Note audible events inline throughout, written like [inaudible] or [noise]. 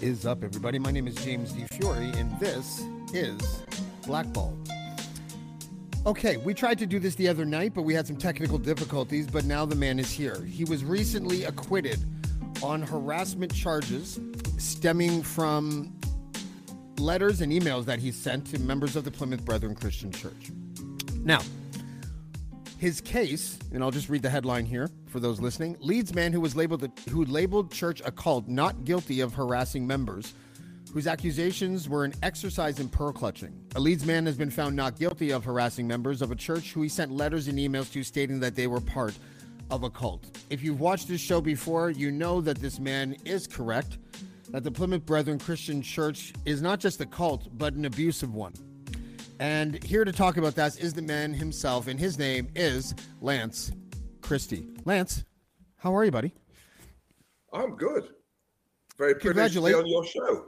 Is up, everybody? My name is James Di Fiore, and this is Blackballed. Okay, we tried to do this the other night, but we had some technical difficulties, but now the man is here. He was recently acquitted on harassment charges stemming from letters and emails that he sent to members of the Plymouth Brethren Christian Church. Now, his case, and I'll just read the headline here for those listening. Leeds man who was labeled who labeled church a cult not guilty of harassing members, whose accusations were an exercise in pearl clutching. A Leeds man has been found not guilty of harassing members of a church who he sent letters and emails to stating that they were part of a cult. If you've watched this show before, you know that this man is correct, that the Plymouth Brethren Christian Church is not just a cult, but an abusive one. And here to talk about that is the man himself, and his name is Lance Christie. Lance, how are you, buddy? I'm good. Very privileged to be on your show.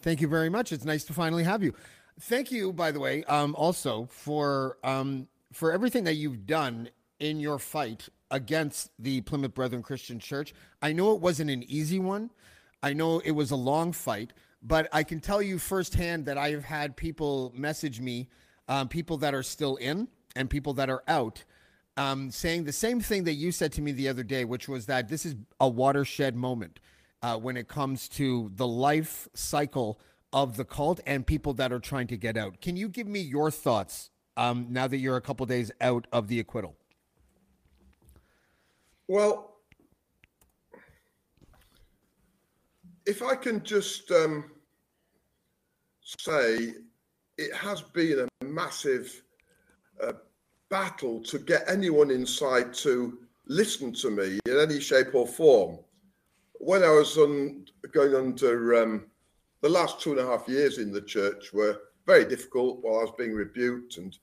Thank you very much. It's nice to finally have you. Thank you, by the way, um, also for um, for everything that you've done in your fight against the Plymouth Brethren Christian Church. I know it wasn't an easy one. I know it was a long fight, but I can tell you firsthand that I have had people message me, um, people that are still in and people that are out, um, saying the same thing that you said to me the other day, which was that this is a watershed moment uh, when it comes to the life cycle of the cult and people that are trying to get out. Can you give me your thoughts um, now that you're a couple days out of the acquittal? Well, if I can just um, say, it has been a massive uh, battle to get anyone inside to listen to me in any shape or form. When I was on, going under um, the last two and a half years in the church were very difficult while I was being rebuked and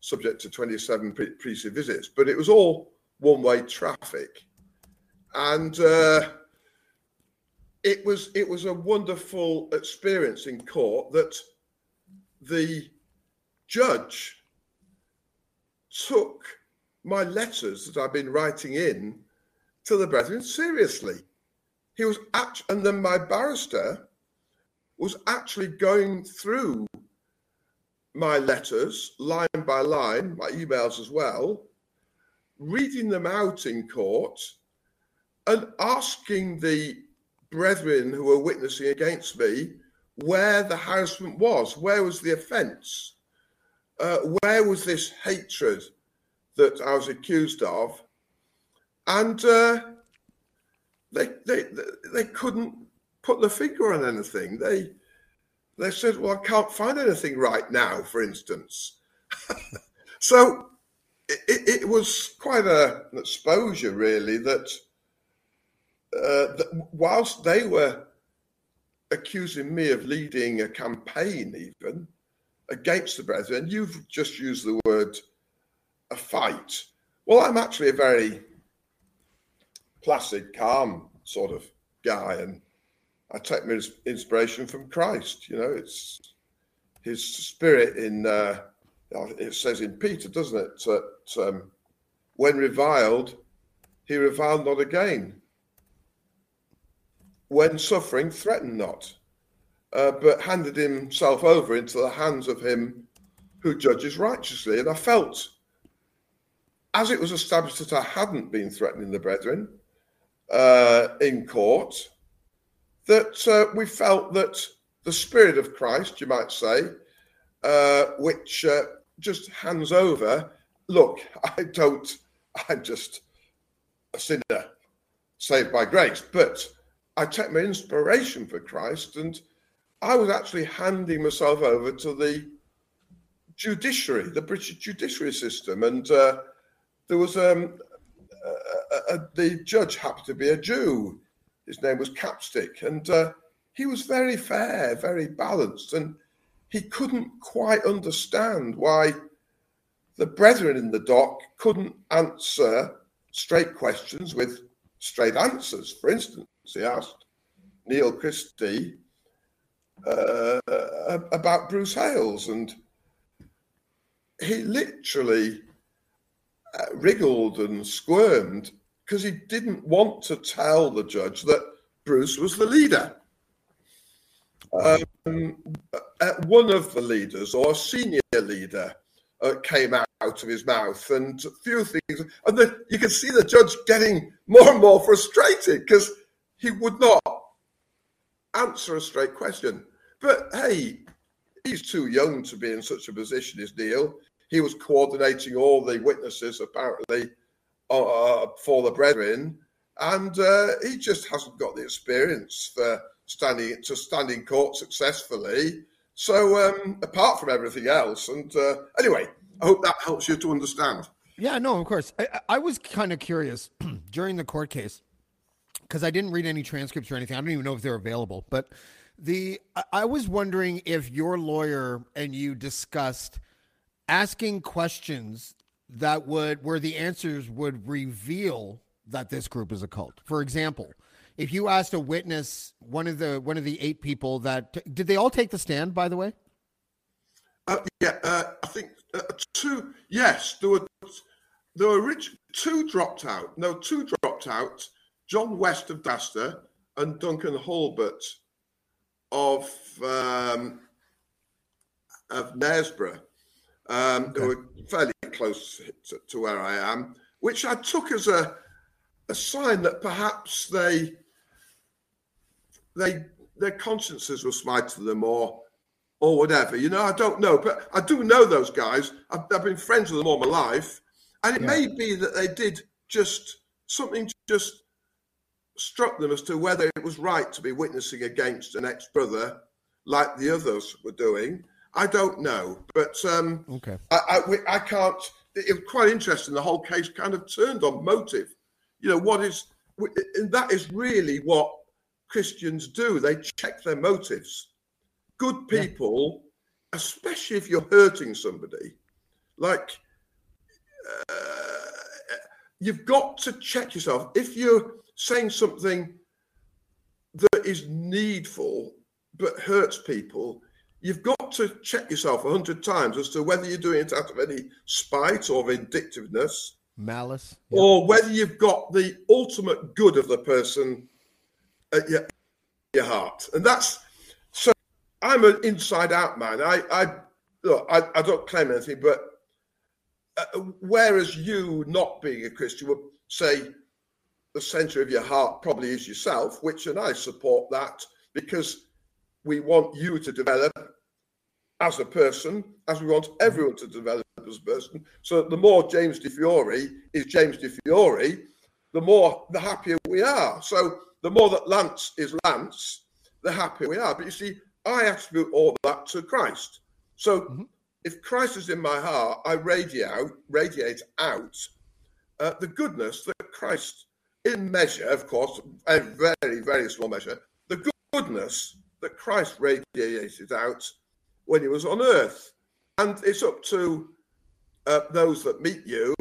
subject to 27 pre- priestly visits, but it was all one way traffic. And uh, it was it was a wonderful experience in court that the judge took my letters that I've been writing in to the brethren seriously. He was act- and then my barrister was actually going through my letters line by line, my emails as well, reading them out in court and asking the brethren who were witnessing against me where the harassment was, where was the offence, uh, where was this hatred that I was accused of, and uh, they, they they couldn't put the finger on anything. They they said, "Well, I can't find anything right now," for instance. [laughs] so it, it, was quite a, an exposure, really, that uh, whilst they were accusing me of leading a campaign, even against the brethren, you've just used the word a fight. Well, I'm actually a very placid, calm sort of guy, and I take my inspiration from Christ. You know, it's his spirit in. Uh, it says in Peter, doesn't it? That um, when reviled, he reviled not again when suffering, threatened not, uh, but handed himself over into the hands of him who judges righteously. And I felt, as it was established that I hadn't been threatening the brethren uh, in court, that uh, we felt that the Spirit of Christ, you might say, uh, which uh, just hands over, look, [laughs] I don't, I'm just a sinner saved by grace, but I take my inspiration for Christ, and I was actually handing myself over to the judiciary, the British judiciary system, and uh, there was um, uh, uh, the judge happened to be a Jew. His name was Capstick, and uh, he was very fair, very balanced, and he couldn't quite understand why the brethren in the dock couldn't answer straight questions with straight answers. For instance, he asked Neil Christie uh, about Bruce Hales, and he literally uh, wriggled and squirmed because he didn't want to tell the judge that Bruce was the leader. Um, uh, one of the leaders, or senior leader, uh, came out of his mouth, and a few things, and you can see the judge getting more and more frustrated because he would not answer a straight question. But hey, he's too young to be in such a position as Neil. He was coordinating all the witnesses, apparently, uh, for the brethren, and uh, he just hasn't got the experience for standing to stand in court successfully. So, um, apart from everything else, and uh, anyway, I hope that helps you to understand. Yeah, no, of course. I, I was kind of curious [clears throat] during the court case because I didn't read any transcripts or anything. I don't even know if they're available, but the I was wondering if your lawyer and you discussed asking questions that would where the answers would reveal that this group is a cult. For example, if you asked a witness, one of the one of the eight people that did they all take the stand? By the way, uh, yeah, uh, I think uh, two. Yes, there were there were rich, two dropped out. No, two dropped out. John West of Daster and Duncan Hulbert of um, of Knaresborough. Um, okay. They were fairly close to, to, where I am, which I took as a a sign that perhaps they they their consciences were smited to them or or whatever. You know, I don't know, but I do know those guys. I've, I've been friends with them all my life, and it yeah. may be that they did just something just struck them as to whether it was right to be witnessing against an ex-brother like the others were doing. I don't know, but um, okay, I, I, I can't. It was quite interesting. The whole case kind of turned on motive. You know what is, and that is really what Christians do. They check their motives. Good people, yeah. especially if you're hurting somebody, like uh, you've got to check yourself. If you're saying something that is needful but hurts people, you've got to check yourself a hundred times as to whether you're doing it out of any spite or vindictiveness, malice, yep. or whether you've got the ultimate good of the person at your, your heart. And that's so. I'm an inside-out man. I, I look. I, I don't claim anything, but uh, whereas you, not being a Christian, would say the center of your heart probably is yourself, which, and I support that because we want you to develop as a person, as we want everyone to develop as a person. So the more James Di Fiore is James Di Fiore, the more the happier we are. So the more that Lance is Lance, the happier we are. But you see, I attribute all that to Christ. So mm-hmm. if Christ is in my heart, I radiate out, radiate out uh, the goodness that Christ in measure, of course, a very, very small measure, the goodness that Christ radiated out when he was on earth. And it's up to uh, those that meet you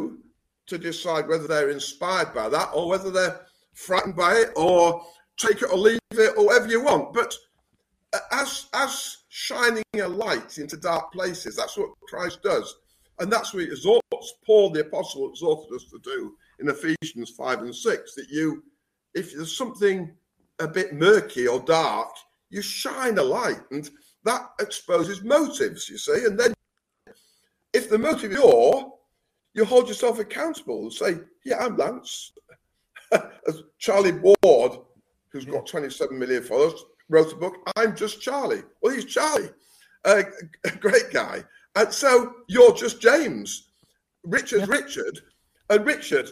to decide whether they're inspired by that or whether they're frightened by it or take it or leave it or whatever you want. But uh, as, as shining a light into dark places, that's what Christ does. And that's what he exhorts, Paul the Apostle exhorted us to do in Ephesians 5 and 6 that you, if there's something a bit murky or dark, you shine a light and that exposes motives, you see. And then if the motive is your, you hold yourself accountable and say, Yeah, I'm Lance. [laughs] As Charlie Ward, who's got 27 million followers, wrote a book, I'm just Charlie. Well, he's Charlie, uh, a great guy. And so you're just James. Richard's yeah. Richard. And Richard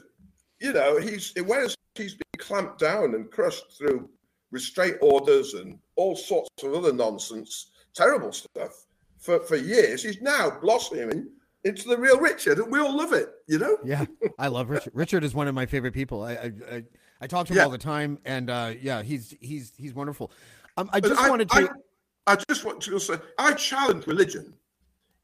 you know, he's whereas he's been clamped down and crushed through restraint orders and all sorts of other nonsense, terrible stuff for, for years, he's now blossoming into the real Richard, and we all love it, you know. Yeah, I love Richard. Richard is one of my favorite people. I I, I, I talk to him yeah. all the time, and uh, yeah, he's he's he's wonderful. Um, I just wanted to. I, I just want to say, I challenge religion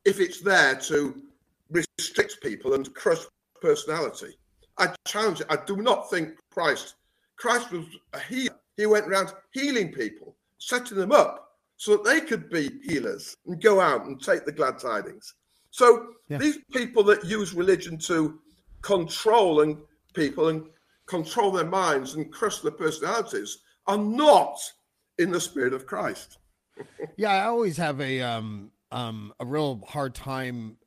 if it's there to restrict people and crush personality. I challenge it. I do not think Christ. Christ was a healer. He went around healing people, setting them up so that they could be healers and go out and take the glad tidings. So Yeah. these people that use religion to control and people and control their minds and crush their personalities are not in the spirit of Christ. [laughs] Yeah, I always have a um um a real hard time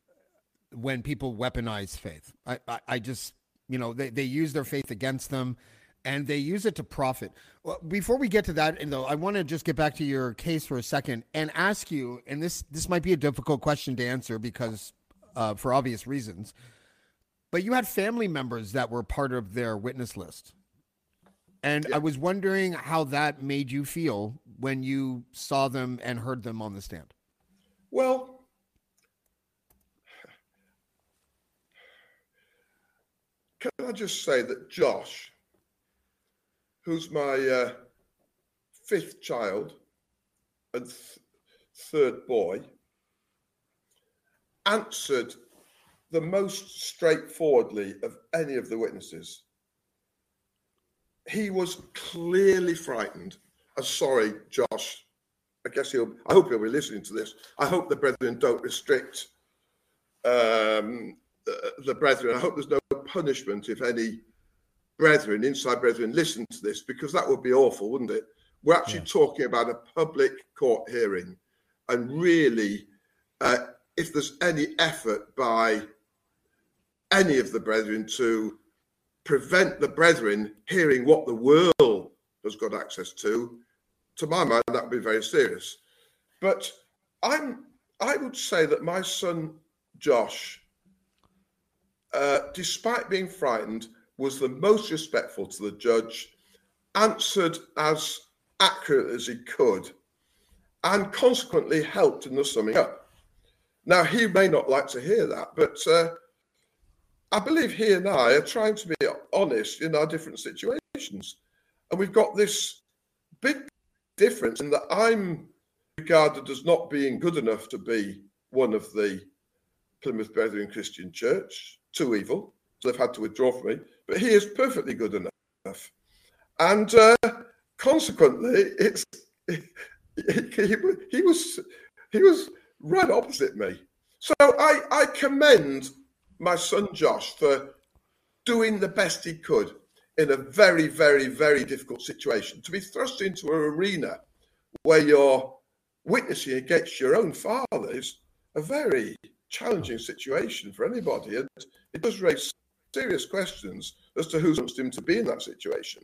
when people weaponize faith. I I, I just you know they, they use their faith against them and they use it to profit. Well, before we get to that, though I want to just get back to your case for a second and ask you, and this this might be a difficult question to answer because uh, for obvious reasons, but you had family members that were part of their witness list. And I was wondering how that made you feel when you saw them and heard them on the stand. Well, can I just say that Josh, who's my uh, fifth child and th- third boy, answered the most straightforwardly of any of the witnesses. He was clearly frightened. I'm sorry, Josh. I guess he'll. I hope he'll be listening to this. I hope the brethren don't restrict um, the, the brethren. I hope there's no punishment if any brethren, inside brethren, listen to this because that would be awful, wouldn't it? We're actually talking about a public court hearing, and really, uh, if there's any effort by any of the brethren to prevent the brethren hearing what the world has got access to, to my mind, that would be very serious. But I'm, I would say that my son Josh, uh, despite being frightened, was the most respectful to the judge, answered as accurate as he could, and consequently helped in the summing up. Now, he may not like to hear that, but uh, I believe he and I are trying to be honest in our different situations. And we've got this big difference in that I'm regarded as not being good enough to be one of the Plymouth Brethren Christian Church, too evil. So they've had to withdraw from me. But he is perfectly good enough. And uh, consequently, it's he, [laughs] he, he was he was right opposite me. So I, I commend my son Josh for doing the best he could in a very, very, very difficult situation. To be thrust into an arena where you're witnessing against your own father is a very challenging situation for anybody. And it does raise serious questions as to who's asked him to be in that situation.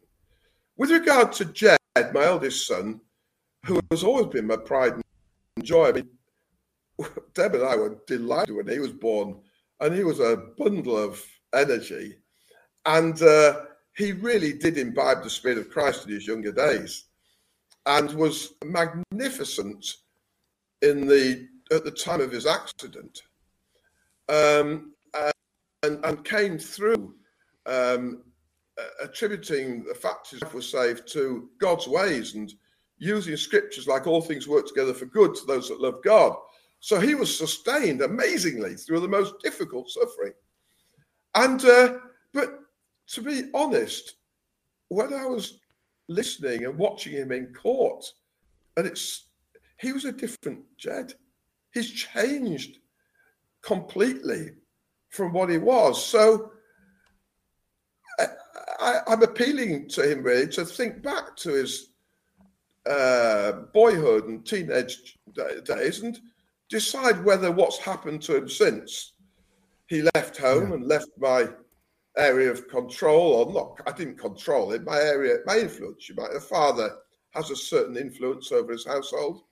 With regard to Jed, my eldest son, who has always been my pride and joy, I mean, [laughs] Deb and I were delighted when he was born, and he was a bundle of energy. And uh, he really did imbibe the spirit of Christ in his younger days and was magnificent in the at the time of his accident um, and, and came through um, attributing the fact his life was saved to God's ways and using scriptures like all things work together for good to those that love God. So he was sustained amazingly through the most difficult suffering. And uh, but to be honest, when I was listening and watching him in court, and it's he was a different Jed. He's changed completely from what he was. So I, am appealing to him really to think back to his uh, boyhood and teenage days and decide whether what's happened to him since he left home yeah. and left my area of control or not i didn't control it my area my influence you might the father has a certain influence over his household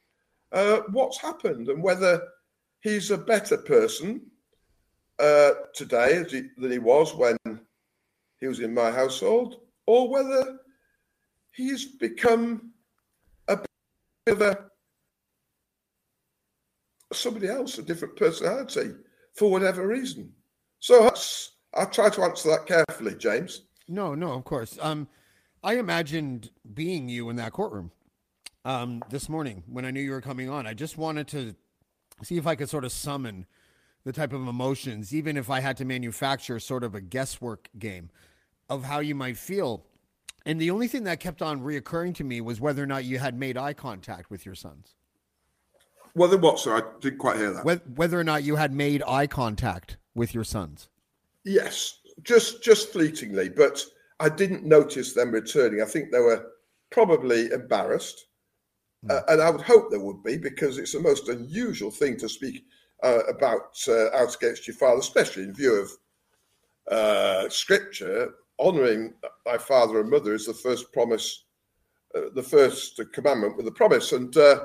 uh, what's happened and whether he's a better person uh, today than he was when he was in my household or whether he's become a bit of a somebody else a different personality for whatever reason so I'll try to answer that carefully, James. No, no, of course. Um, I imagined being you in that courtroom. um, this morning when I knew you were coming on. I just wanted to see if I could sort of summon the type of emotions, even if I had to manufacture sort of a guesswork game of how you might feel. And the only thing that kept on reoccurring to me was whether or not you had made eye contact with your sons. Whether what, sir? I didn't quite hear that. Whether or not you had made eye contact with your sons. Yes, just just fleetingly, but I didn't notice them returning. I think they were probably embarrassed. Uh, and I would hope there would be because it's the most unusual thing to speak uh, about uh, out against your father, especially in view of uh, scripture. Honouring thy father and mother is the first promise, uh, the first commandment with a promise, and uh,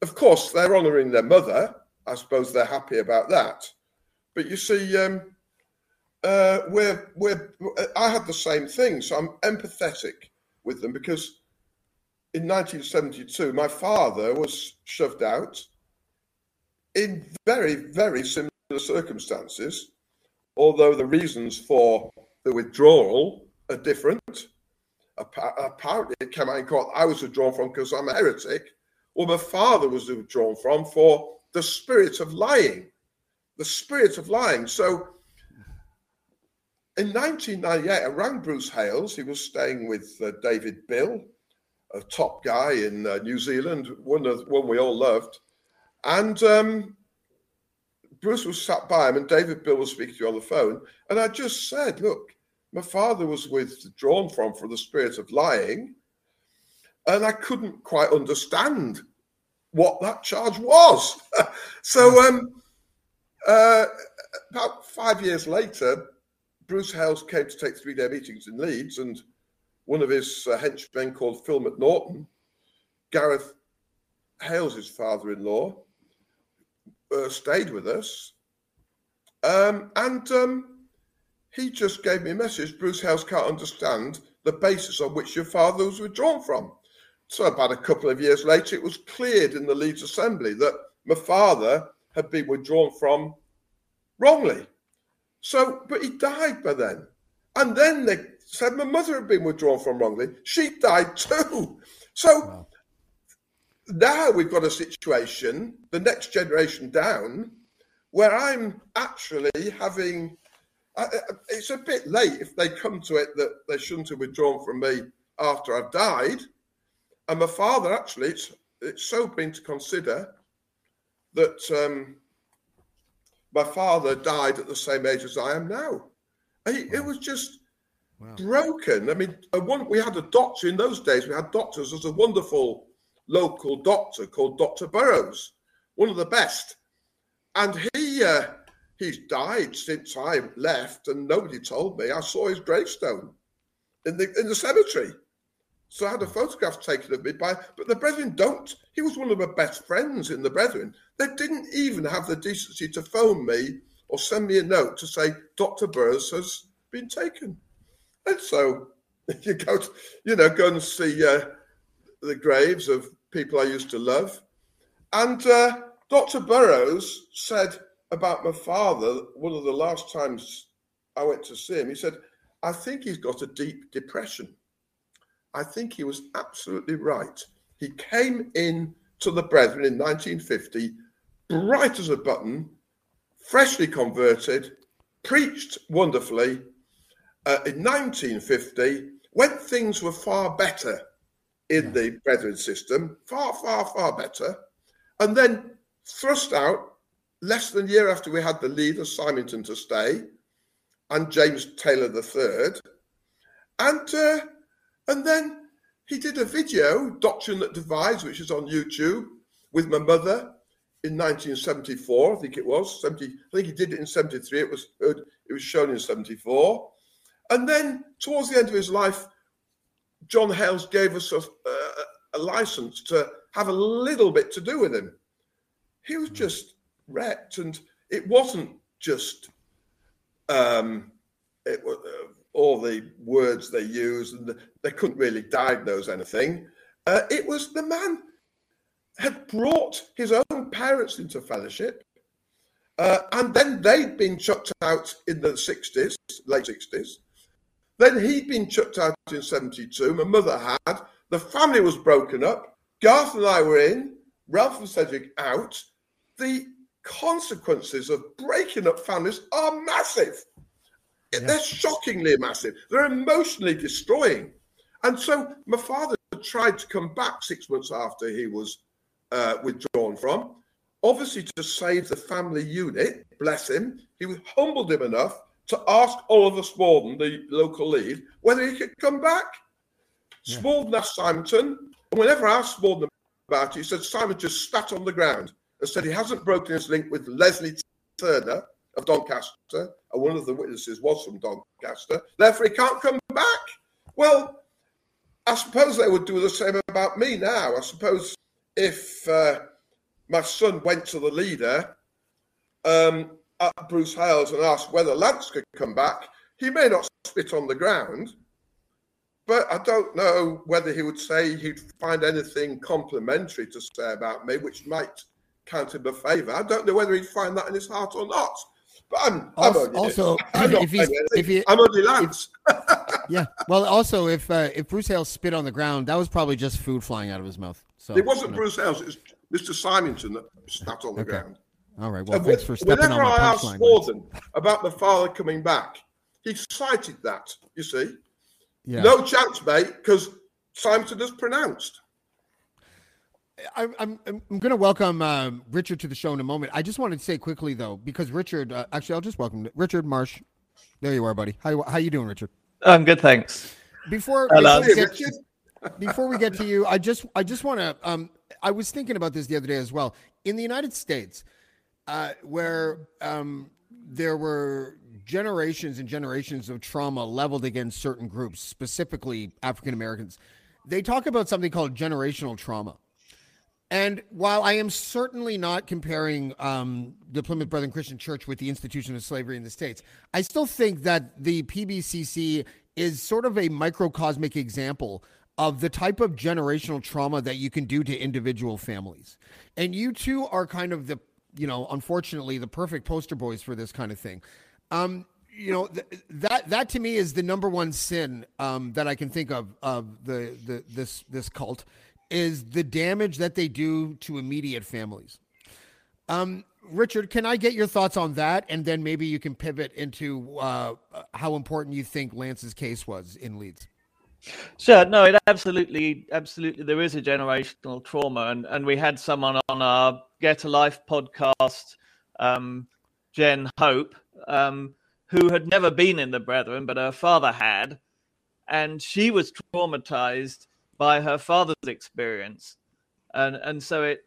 of course they're honouring their mother. I suppose they're happy about that. But you see, um, uh, we're we're I had the same thing, so I'm empathetic with them because in 1972 my father was shoved out in very very similar circumstances, although the reasons for the withdrawal are different. Apparently, it came out in court I was withdrawn from because I'm a heretic, or my father was withdrawn from for the spirit of lying, the spirit of lying. So in 1998, I rang Bruce Hales. He was staying with uh, David Bill, a top guy in uh, New Zealand, one of one we all loved. And um, Bruce was sat by him, and David Bill was speaking to you on the phone. And I just said, "Look, my father was withdrawn from for the spirit of lying, and I couldn't quite understand what that charge was." [laughs] so, um, uh, about five years later, Bruce Hales came to take three day meetings in Leeds, and one of his uh, henchmen called Phil McNaughton, Gareth Hales' father in law, uh, stayed with us. Um, and um, he just gave me a message Bruce Hales can't understand the basis on which your father was withdrawn from. So, about a couple of years later, it was cleared in the Leeds Assembly that my father had been withdrawn from wrongly. So, but he died by then. And then they said my mother had been withdrawn from wrongly. She died too. So wow. now we've got a situation, the next generation down, where I'm actually having. Uh, it's a bit late if they come to it that they shouldn't have withdrawn from me after I've died. And my father, actually, it's, it's so been to consider that um, my father died at the same age as I am now. He, wow. It was just wow. broken. I mean, one, we had a doctor in those days. We had doctors. There's a wonderful local doctor called Doctor Burrows, one of the best, and he uh, he's died since I left, and nobody told me. I saw his gravestone in the in the cemetery. So I had a photograph taken of me by, but the brethren don't. He was one of my best friends in the brethren. They didn't even have the decency to phone me or send me a note to say Dr. Burrows has been taken. And so [laughs] you go, to, you know, go and see uh, the graves of people I used to love. And uh, Dr. Burrows said about my father, one of the last times I went to see him, he said, I think he's got a deep depression. I think he was absolutely right. He came in to the Brethren in 1950, bright as a button, freshly converted, preached wonderfully. Uh, in 1950, when things were far better in yeah. the Brethren system, far, far, far better, and then thrust out less than a year after we had the leader, Symington, to stay, and James Taylor III. And uh, and then he did a video, Doctrine That Divides, which is on YouTube, with my mother in 1974, I think it was. 70, I think he did it in 73. It was it was shown in 74. And then towards the end of his life, John Hales gave us a, a, a license to have a little bit to do with him. He was just wrecked, and it wasn't just um, it was. Uh, all the words they used, and they couldn't really diagnose anything. Uh, it was the man had brought his own parents into fellowship, uh, and then they'd been chucked out in the 60s, late 60s. Then he'd been chucked out in 72. My mother had. The family was broken up. Garth and I were in, Ralph and Cedric out. The consequences of breaking up families are massive. Yeah. They're shockingly massive. They're emotionally destroying. And so my father tried to come back six months after he was uh, withdrawn from, obviously to save the family unit. Bless him. He humbled him enough to ask Oliver Smaldon, the local lead, whether he could come back. Yeah. Smaldon asked Symington, and whenever I asked Smaldon about it, he said Simon just spat on the ground and said he hasn't broken his link with Leslie Turner of Doncaster, and one of the witnesses was from Doncaster. Therefore, he can't come back. Well, I suppose they would do the same about me now. I suppose if uh, my son went to the leader um, at Bruce Hales and asked whether Lance could come back, he may not spit on the ground, but I don't know whether he would say he'd find anything complimentary to say about me, which might count him a favour. I don't know whether he'd find that in his heart or not. But I'm, also, I'm also [laughs] if he's, if he, I'm only Lance. [laughs] yeah. Well, also if uh, if Bruce Hales spit on the ground, that was probably just food flying out of his mouth. So it wasn't you know. Bruce Hales; it was Mr. Symington that spat on the okay. ground. All right. Well, and thanks for stepping on my I asked Gordon about the father coming back, he cited that. You see, yeah. no chance, mate, because Symington has pronounced. I'm, I'm, I'm going to welcome uh, Richard to the show in a moment. I just wanted to say quickly though, because Richard, uh, actually, I'll just welcome Richard Marsh. There you are, buddy. How how you doing, Richard? I'm good, thanks. Before, before we, get, [laughs] before we get to you, I just I just want to. Um, I was thinking about this the other day as well. In the United States, uh, where um, there were generations and generations of trauma leveled against certain groups, specifically African Americans, they talk about something called generational trauma and while I am certainly not comparing um, the Plymouth Brethren Christian Church with the institution of slavery in the States, I still think that the PBCC is sort of a microcosmic example of the type of generational trauma that you can do to individual families. And you two are kind of the, you know, unfortunately, the perfect poster boys for this kind of thing. Um, you know th- that that to me is the number one sin um, that I can think of of the, the this this cult is the damage that they do to immediate families. Um, Richard, can I get your thoughts on that, and then maybe you can pivot into uh, how important you think Lance's case was in Leeds. Sure. No, it absolutely, absolutely. There is a generational trauma, and and we had someone on our Get a Life podcast, um, Jen Hope, um, who had never been in the Brethren, but her father had, and she was traumatized by her father's experience, and and so it,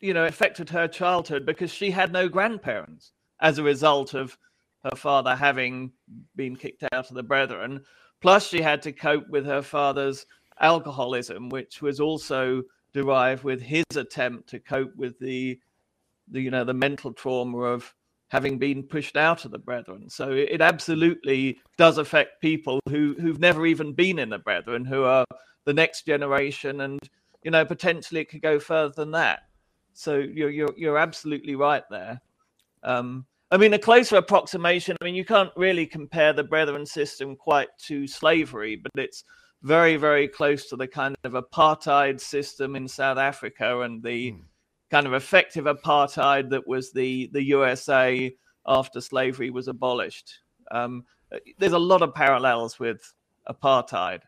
you know, affected her childhood because she had no grandparents as a result of her father having been kicked out of the Brethren. Plus, she had to cope with her father's alcoholism, which was also derived with his attempt to cope with the, the you know, the mental trauma of having been pushed out of the Brethren. So it absolutely does affect people who who've never even been in the Brethren, who are the next generation, and you know potentially it could go further than that. So you're you're you're absolutely right there. Um, I mean, a closer approximation. I mean, you can't really compare the Brethren system quite to slavery, but it's very very close to the kind of apartheid system in South Africa and the mm. kind of effective apartheid that was the the USA after slavery was abolished. Um, there's a lot of parallels with apartheid.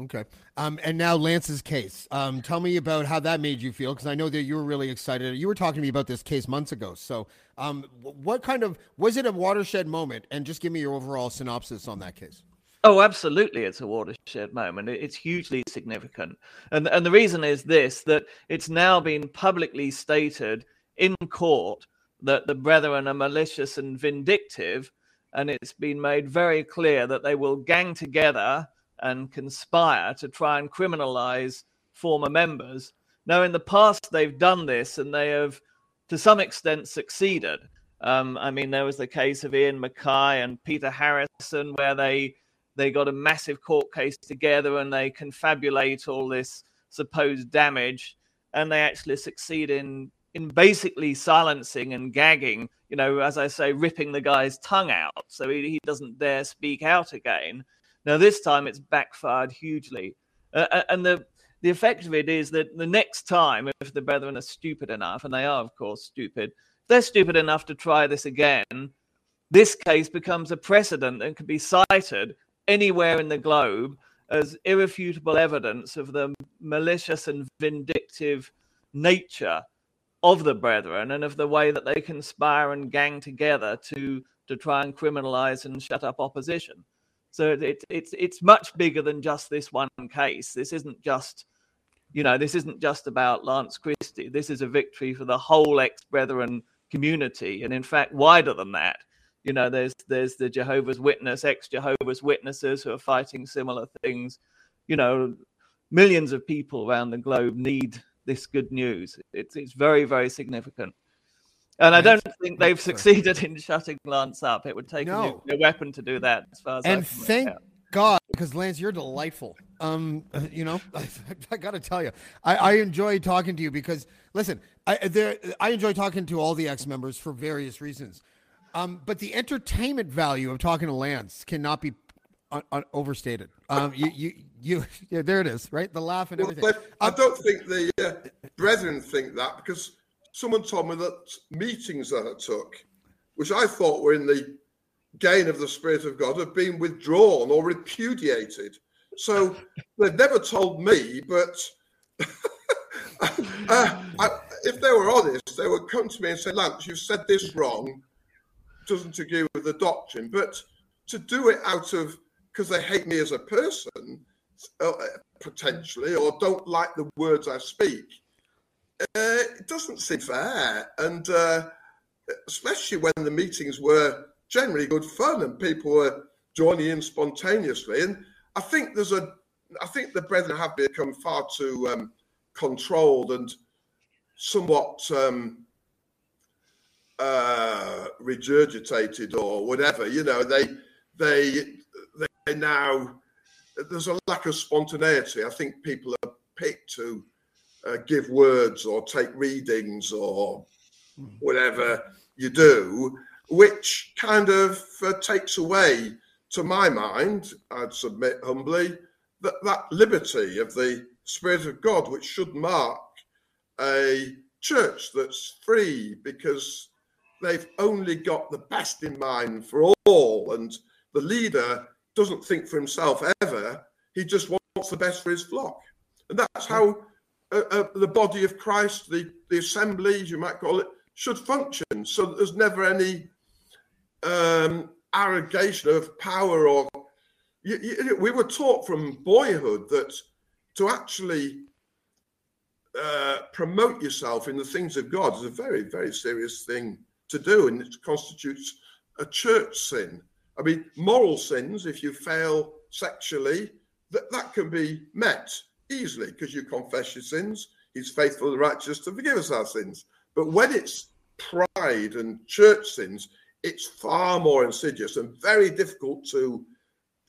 Okay. Um, and now Lance's case. Um, tell me about how that made you feel, because I know that you were really excited. You were talking to me about this case months ago. So, um, what kind of was it a watershed moment? And just give me your overall synopsis on that case. Oh, absolutely, it's a watershed moment. It's hugely significant, and and the reason is this: that it's now been publicly stated in court that the brethren are malicious and vindictive, and it's been made very clear that they will gang together and conspire to try and criminalize former members. Now, in the past, they've done this and they have, to some extent, succeeded. Um, I mean, there was the case of Ian MacKay and Peter Harrison, where they they got a massive court case together and they confabulate all this supposed damage, and they actually succeed in in basically silencing and gagging. You know, as I say, ripping the guy's tongue out so he, he doesn't dare speak out again. Now, this time it's backfired hugely. Uh, and the the effect of it is that the next time, if the brethren are stupid enough, and they are, of course, stupid, they're stupid enough to try this again, this case becomes a precedent that can be cited anywhere in the globe as irrefutable evidence of the malicious and vindictive nature of the brethren and of the way that they conspire and gang together to to try and criminalize and shut up opposition. So it, it's it's much bigger than just this one case. This isn't just, you know, this isn't just about Lance Christie. This is a victory for the whole ex brethren community, and in fact, wider than that. You know, there's there's the Jehovah's Witness, ex Jehovah's Witnesses who are fighting similar things. You know, millions of people around the globe need this good news. It's it's very very significant. And I don't think they've succeeded in [laughs] shutting Lance up. It would take no. a nuclear weapon to do that, as far as and thank God, because Lance, you're delightful. Um, you know, [laughs] I, I got to tell you, I, I enjoy talking to you because listen, I there I enjoy talking to all the ex members for various reasons. Um, but the entertainment value of talking to Lance cannot be un- un- overstated. Um, you, you, you, [laughs] yeah, there it is, right? The laugh and everything. Well, I don't think the uh, brethren think that because someone told me that meetings that I took, which I thought were in the gain of the Spirit of God, have been withdrawn or repudiated. So [laughs] they've never told me, but [laughs] uh, I, if they were honest, they would come to me and say, Lance, you've said this wrong, doesn't agree with the doctrine. But to do it out of because they hate me as a person, uh, potentially, or don't like the words I speak, uh, it doesn't seem fair. And uh, especially when the meetings were generally good fun and people were joining in spontaneously. And I think there's a, I think the brethren have become far too um, controlled and somewhat um, uh, regurgitated or whatever. You know, they they they now there's a lack of spontaneity. I think people are picked to uh, give words or take readings or whatever you do, which kind of uh, takes away, to my mind, I'd submit humbly, that, that liberty of the Spirit of God, which should mark a church that's free because they've only got the best in mind for all. And the leader doesn't think for himself ever. He just wants the best for his flock. And that's how uh, uh, the body of Christ, the, the assembly, as you might call it, should function. So there's never any um, arrogation of power or. You, you, we were taught from boyhood that to actually uh, promote yourself in the things of God is a very, very serious thing to do, and it constitutes a church sin. I mean, moral sins, if you fail sexually, that, that can be met easily because you confess your sins. He's faithful and righteous to forgive us our sins. But when it's pride and church sins, it's far more insidious and very difficult to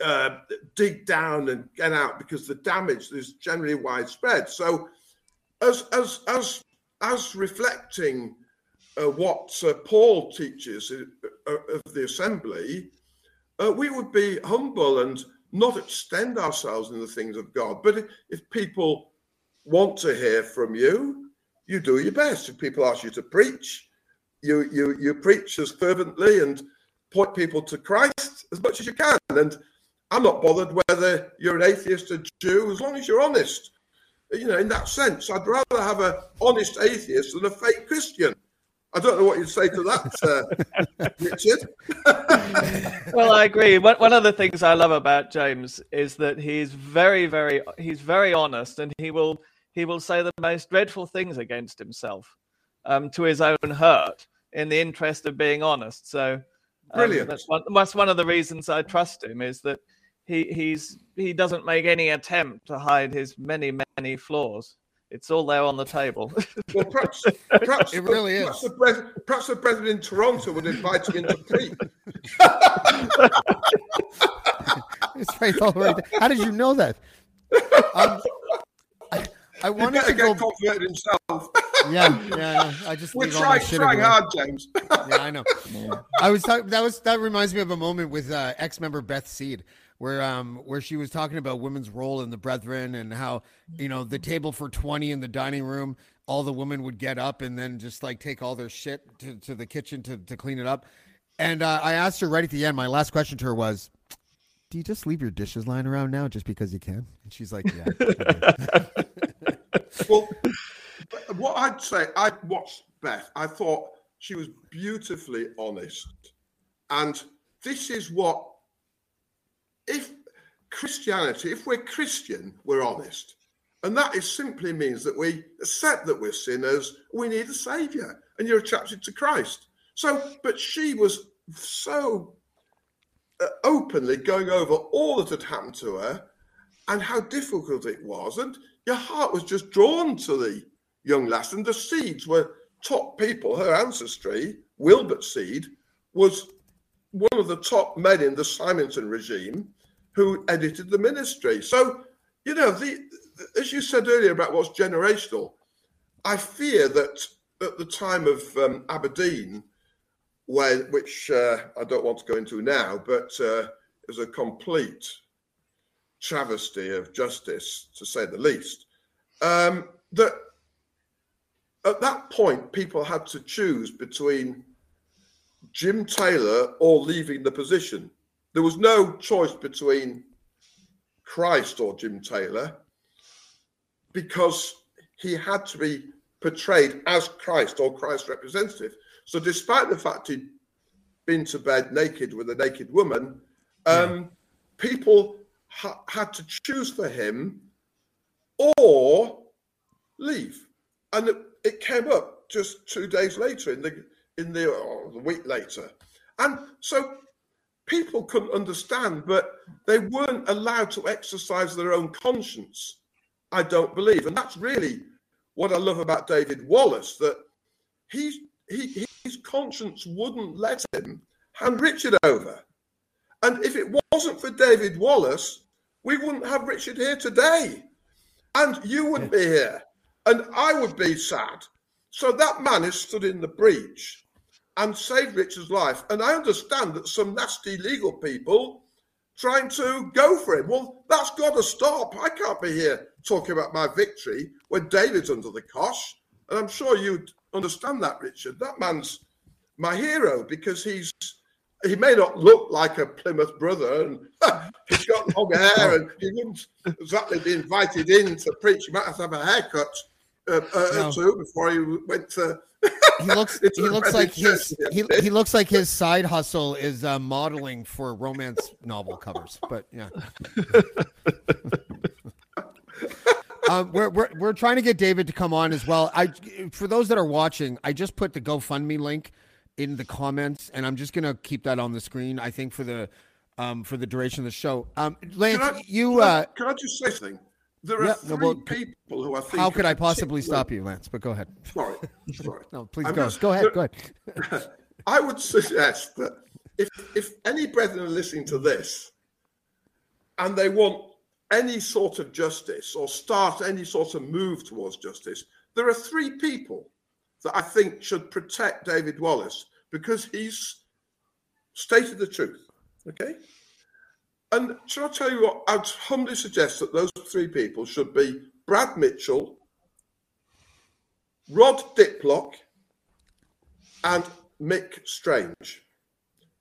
uh, dig down and get out because the damage is generally widespread. So, as as as as reflecting uh, what uh, Paul teaches uh, of the assembly, uh, we would be humble and not extend ourselves in the things of God. But if, people want to hear from you, you do your best. If people ask you to preach, you you you preach as fervently and point people to Christ as much as you can. And I'm not bothered whether you're an atheist or Jew, as long as you're honest. You know, in that sense, I'd rather have an honest atheist than a fake Christian. I don't know what you'd say to that, uh, [laughs] Richard. [laughs] well, I agree. One of the things I love about James is that he's very, very, he's very honest, and he will he will say the most dreadful things against himself um, to his own hurt in the interest of being honest. So, um, brilliant. That's one, that's one of the reasons I trust him is that he he's he doesn't make any attempt to hide his many many flaws. It's all there on the table. [laughs] well, perhaps, [laughs] perhaps it really is. Perhaps the, perhaps the president in Toronto would invite you into pre. [laughs] it's right all right. How did you know that? Um, I, I wanted to go converted himself. yeah, yeah. I just we're trying, trying hard, James. yeah, I know. I was talking. That was that reminds me of a moment with uh, ex-member Beth Seed where um where she was talking about women's role in the brethren and how you know the table for 20 in the dining room all the women would get up and then just like take all their shit to, to the kitchen to, to clean it up. And uh, i asked her right at the end my last question to her was do you just leave your dishes lying around now just because you can? And she's like yeah [laughs] well, what I'd say, I watched Beth. I thought she was beautifully honest, and this is what, if Christianity, if we're Christian, we're honest, and that is simply means that we accept that we're sinners. We need a savior, and you're attracted to Christ. So, but she was so uh, openly going over all that had happened to her and how difficult it was. And your heart was just drawn to the young lass. And the Seeds were top people. Her ancestry, Wilbert Seed, was one of the top men in the Symington regime who edited the ministry. So, you know, the as you said earlier about what's generational, I fear that at the time of um, Aberdeen, when which uh, I don't want to go into now, but uh, a complete travesty of justice, to say the least. Um, that at that point, people had to choose between Jim Taylor or leaving the position. There was no choice between Christ or Jim Taylor because he had to be portrayed as Christ or Christ's representative. So, despite the fact he'd been to bed naked with a naked woman, um, yeah. people ha- had to choose for him or leave. And it, it, came up just two days later in the in the, oh, the week later. And so people couldn't understand, but they weren't allowed to exercise their own conscience, I don't believe. And that's really what I love about David Wallace, that he, he his conscience wouldn't let him hand Richard over. And if it wasn't for David Wallace, we wouldn't have Richard here today. And you wouldn't be here. And I would be sad. So that man has stood in the breach and saved Richard's life. And I understand that some nasty legal people trying to go for him. Well, that's got to stop. I can't be here talking about my victory when David's under the cosh. And I'm sure you'd understand that, Richard. That man's my hero because he's he may not look like a Plymouth brother, and [laughs] he's got long hair, and he wouldn't exactly be invited in to preach. He might have to have a haircut uh, uh, no. too before he went to. He looks. [laughs] he looks like his. He, he looks like his side hustle is uh, modeling for romance novel covers. But yeah. [laughs] um, we're, we're we're trying to get David to come on as well. I for those that are watching, I just put the GoFundMe link in the comments, and I'm just gonna keep that on the screen. I think for the um, for the duration of the show. Um, Lance, can I, you can I, uh, can I just say something? There are yeah, three well, people who I think. How could I possibly stop you, Lance? But go ahead. Sorry, sorry. [laughs] no, please I'm go. Just, go ahead. Go ahead. [laughs] I would suggest that if if any brethren are listening to this, and they want any sort of justice or start any sort of move towards justice, there are three people that I think should protect David Wallace because he's stated the truth. Okay. And shall I tell you what? I'd humbly suggest that those three people should be Brad Mitchell, Rod Diplock, and Mick Strange,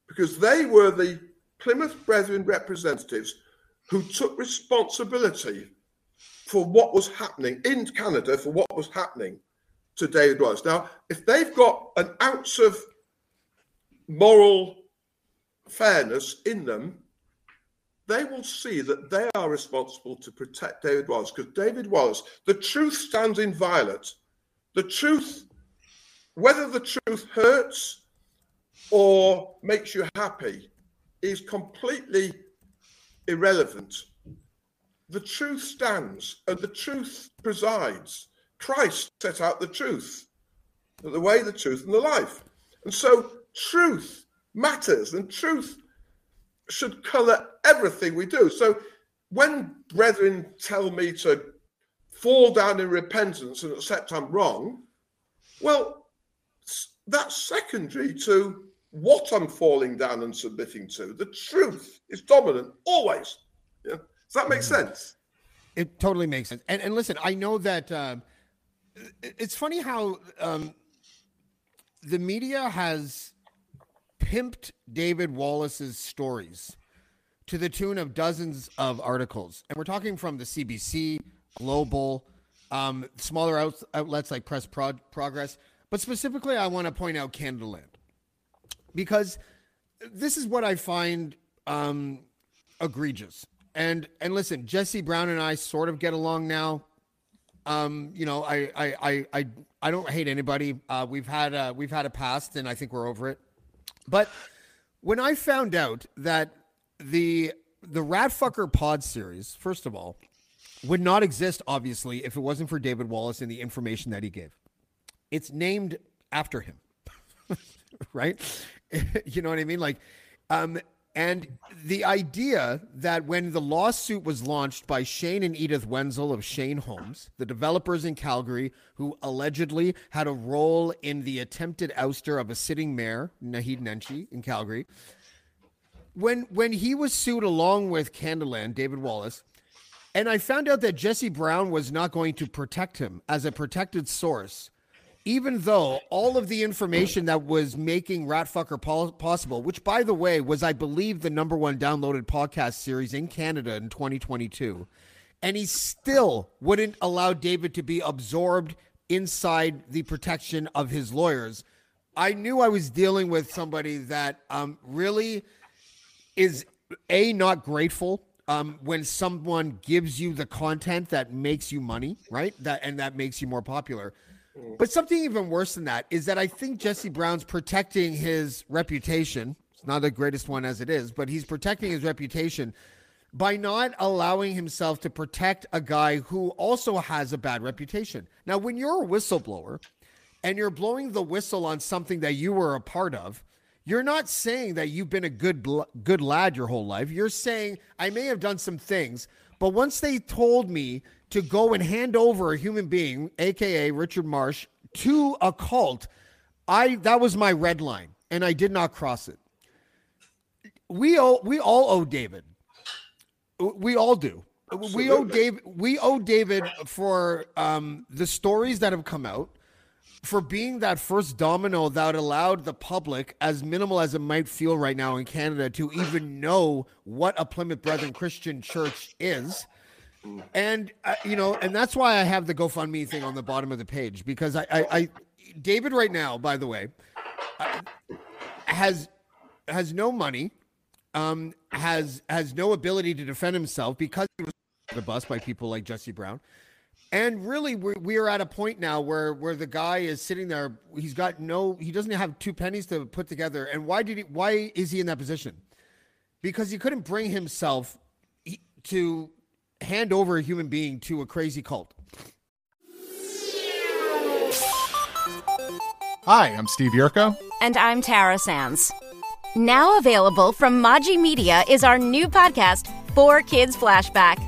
because they were the Plymouth Brethren representatives who took responsibility for what was happening in Canada, for what was happening to David Wallace. Now, if they've got an ounce of moral fairness in them, they will see that they are responsible to protect David Wallace because David Wallace, the truth stands inviolate. The truth, whether the truth hurts or makes you happy, is completely irrelevant. The truth stands and the truth presides. Christ set out the truth, the way, the truth, and the life. And so truth matters and truth should color everything we do. So when brethren tell me to fall down in repentance and accept I'm wrong, well, that's secondary to what I'm falling down and submitting to. The truth is dominant always. Yeah? Does that make Mm-hmm. sense? It totally makes sense. And, and listen, I know that um, it's funny how um, the media has pimped David Wallace's stories to the tune of dozens of articles. And we're talking from the CBC, Global, um, smaller outs- outlets like Press Prod- Progress. But specifically, I want to point out Canadaland because this is what I find um, egregious. And and listen, Jesse Brown and I sort of get along now. Um, you know, I I I I, I don't hate anybody. Uh, we've had a, we've had a past, and I think we're over it. But when I found out that the the Ratfucker Pod series, first of all, would not exist, obviously, if it wasn't for David Wallace and the information that he gave. It's named after him, [laughs] right? [laughs] you know what I mean? Like, um, and the idea that when the lawsuit was launched by Shane and Edith Wenzel of Shane Homes, the developers in Calgary who allegedly had a role in the attempted ouster of a sitting mayor, Naheed Nenshi, in Calgary, when when he was sued along with Canadaland, David Wallace, and I found out that Jesse Brown was not going to protect him as a protected source, even though all of the information that was making Ratfucker po- possible, which by the way was, I believe, the number one downloaded podcast series in Canada in 2022, and he still wouldn't allow David to be absorbed inside the protection of his lawyers. I knew I was dealing with somebody that um, really is a not grateful um, when someone gives you the content that makes you money, right? That and that makes you more popular. But something even worse than that is that I think Jesse Brown's protecting his reputation. It's not the greatest one as it is, but he's protecting his reputation by not allowing himself to protect a guy who also has a bad reputation. Now, when you're a whistleblower and you're blowing the whistle on something that you were a part of, you're not saying that you've been a good good lad your whole life. You're saying I may have done some things, but once they told me to go and hand over a human being, aka Richard Marsh, to a cult, I that was my red line, and I did not cross it. We owe we all owe David. We all do. We owe David. We owe David for um, the stories that have come out, for being that first domino that allowed the public, as minimal as it might feel right now in Canada, to even [sighs] know what a Plymouth Brethren Christian Church is. And uh, you know, and that's why I have the GoFundMe thing on the bottom of the page because I, I, I David right now, by the way, uh, has has no money, um, has has no ability to defend himself because he was the bus by people like Jesse Brown. And really, we we are at a point now where where the guy is sitting there. He's got no. He doesn't have two pennies to put together. And why did he? Why is he in that position? Because he couldn't bring himself to hand over a human being to a crazy cult. Hi, I'm Steve Yerko. And I'm Tara Sands. Now available from Maji Media is our new podcast, Four Kids Flashback.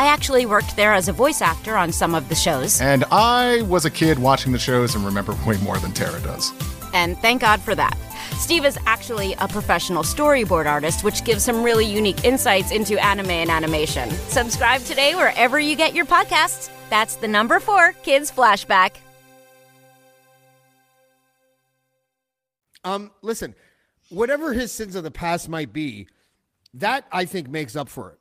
I actually worked there as a voice actor on some of the shows, And I was a kid watching the shows and remember [laughs] way more than Tara does. and thank God for that. Steve is actually a professional storyboard artist, which gives some really unique insights into anime and animation. Subscribe today wherever you get your podcasts. That's the number four Kids Flashback. Um, listen, whatever his sins of the past might be, that I think makes up for it.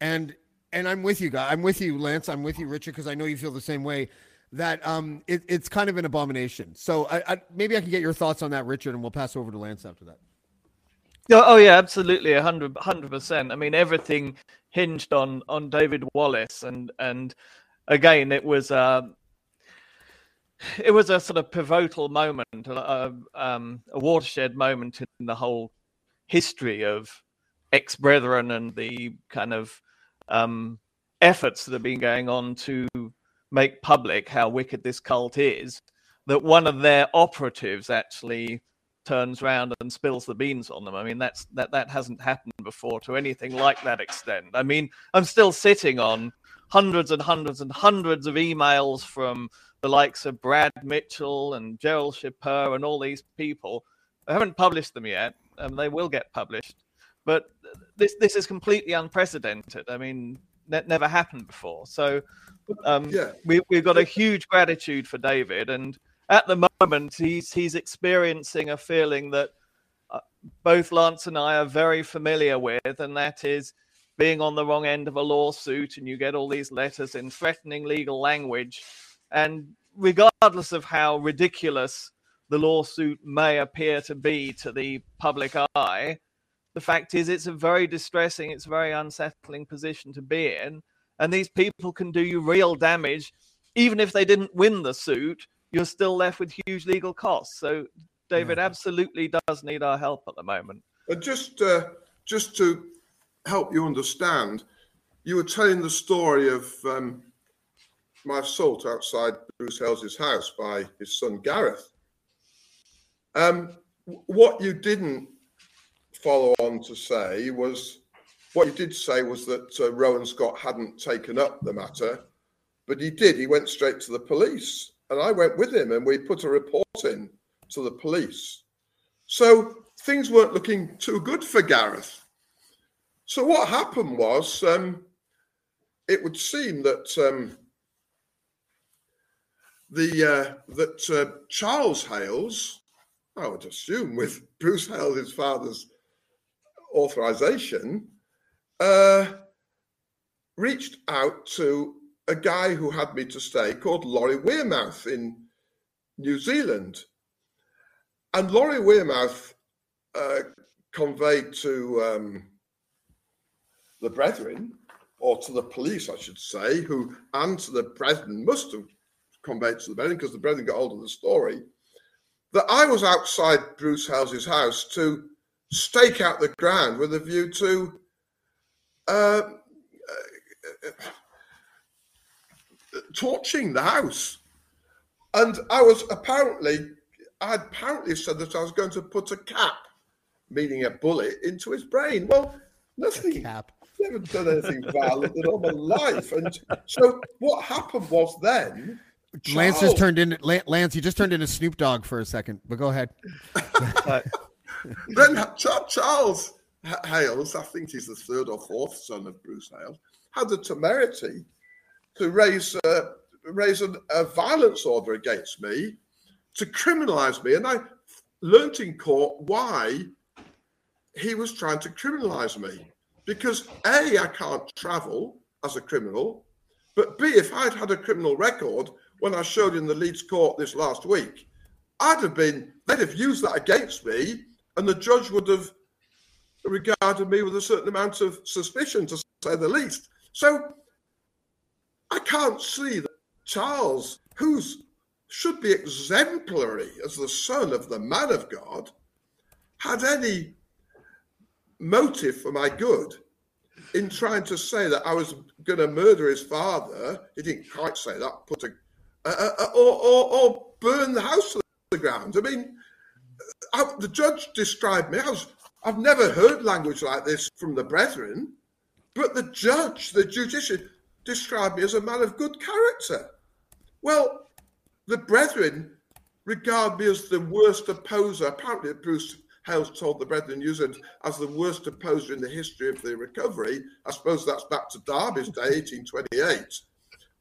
And and I'm with you, guys. I'm with you, Lance. I'm with you, Richard, because I know you feel the same way. That um, it, it's kind of an abomination. So I, I maybe I can get your thoughts on that, Richard, and we'll pass over to Lance after that. Oh, yeah, absolutely, a hundred hundred percent. I mean, everything hinged on on David Wallace, and and again, it was um, it was a sort of pivotal moment, um, a watershed moment in the whole history of ex brethren and the kind of um, efforts that have been going on to make public how wicked this cult is, that one of their operatives actually turns around and spills the beans on them. I mean, that's that that hasn't happened before to anything like that extent. I mean, I'm still sitting on hundreds and hundreds and hundreds of emails from the likes of Brad Mitchell and Gerald Chipper and all these people. I haven't published them yet. Um, they will get published, but this this is completely unprecedented. I mean, that never happened before. So um, Yeah. we, we've got a huge gratitude for David, and at the moment he's he's experiencing a feeling that uh, both Lance and I are very familiar with, and that is being on the wrong end of a lawsuit, and you get all these letters in threatening legal language, and regardless of how ridiculous the lawsuit may appear to be to the public eye, the fact is it's a very distressing, it's a very unsettling position to be in. And these people can do you real damage. Even if they didn't win the suit, you're still left with huge legal costs. So David absolutely does need our help at the moment. And just uh, just to help you understand, you were telling the story of um, my assault outside Bruce Hales' house by his son Gareth. Um, what you didn't follow on to say was what you did say was that uh, Rowan Scott hadn't taken up the matter, but he did. He went straight to the police, and I went with him, and we put a report in to the police. So things weren't looking too good for Gareth. So what happened was, um, it would seem that um, the uh, that uh, Charles Hales, I would assume with Bruce Hales, his father's authorization, uh, reached out to a guy who had me to stay called Laurie Wearmouth in New Zealand. And Laurie Wearmouth uh, conveyed to um, the brethren, or to the police, I should say, who and to the brethren must have conveyed to the brethren because the brethren got hold of the story, that I was outside Bruce Hales' house to stake out the ground with a view to uh, uh, torching the house. And I was apparently, I had apparently said that I was going to put a cap, meaning a bullet, into his brain. Well, nothing. Cap. Haven't done anything violent in all my life. And so what happened was then. Lance just turned in. Lance, you just turned into Snoop Dogg for a second, but go ahead. [laughs] [laughs] then Charles Hales, I think he's the third or fourth son of Bruce Hales, had the temerity to raise uh, raise an, a violence order against me to criminalise me, and I learnt in court why he was trying to criminalise me. Because a I can't travel as a criminal, but b if I'd had a criminal record when I showed in the Leeds court this last week, I'd have been they'd have used that against me, and the judge would have regarded me with a certain amount of suspicion, to say the least. So I can't see that Charles, who's should be exemplary as the son of the man of God, had any motive for my good in trying to say that I was going to murder his father. He didn't quite say that. Put a, a, a or, or or burn the house to the ground. I mean, I, the judge described me. I was, I've never heard language like this from the brethren, but the judge, the judiciary, described me as a man of good character. Well, the brethren regard me as the worst opposer. Apparently, Bruce Hales told the brethren New Zealand as the worst opposer in the history of the recovery. I suppose that's back to Darby's day, 1828.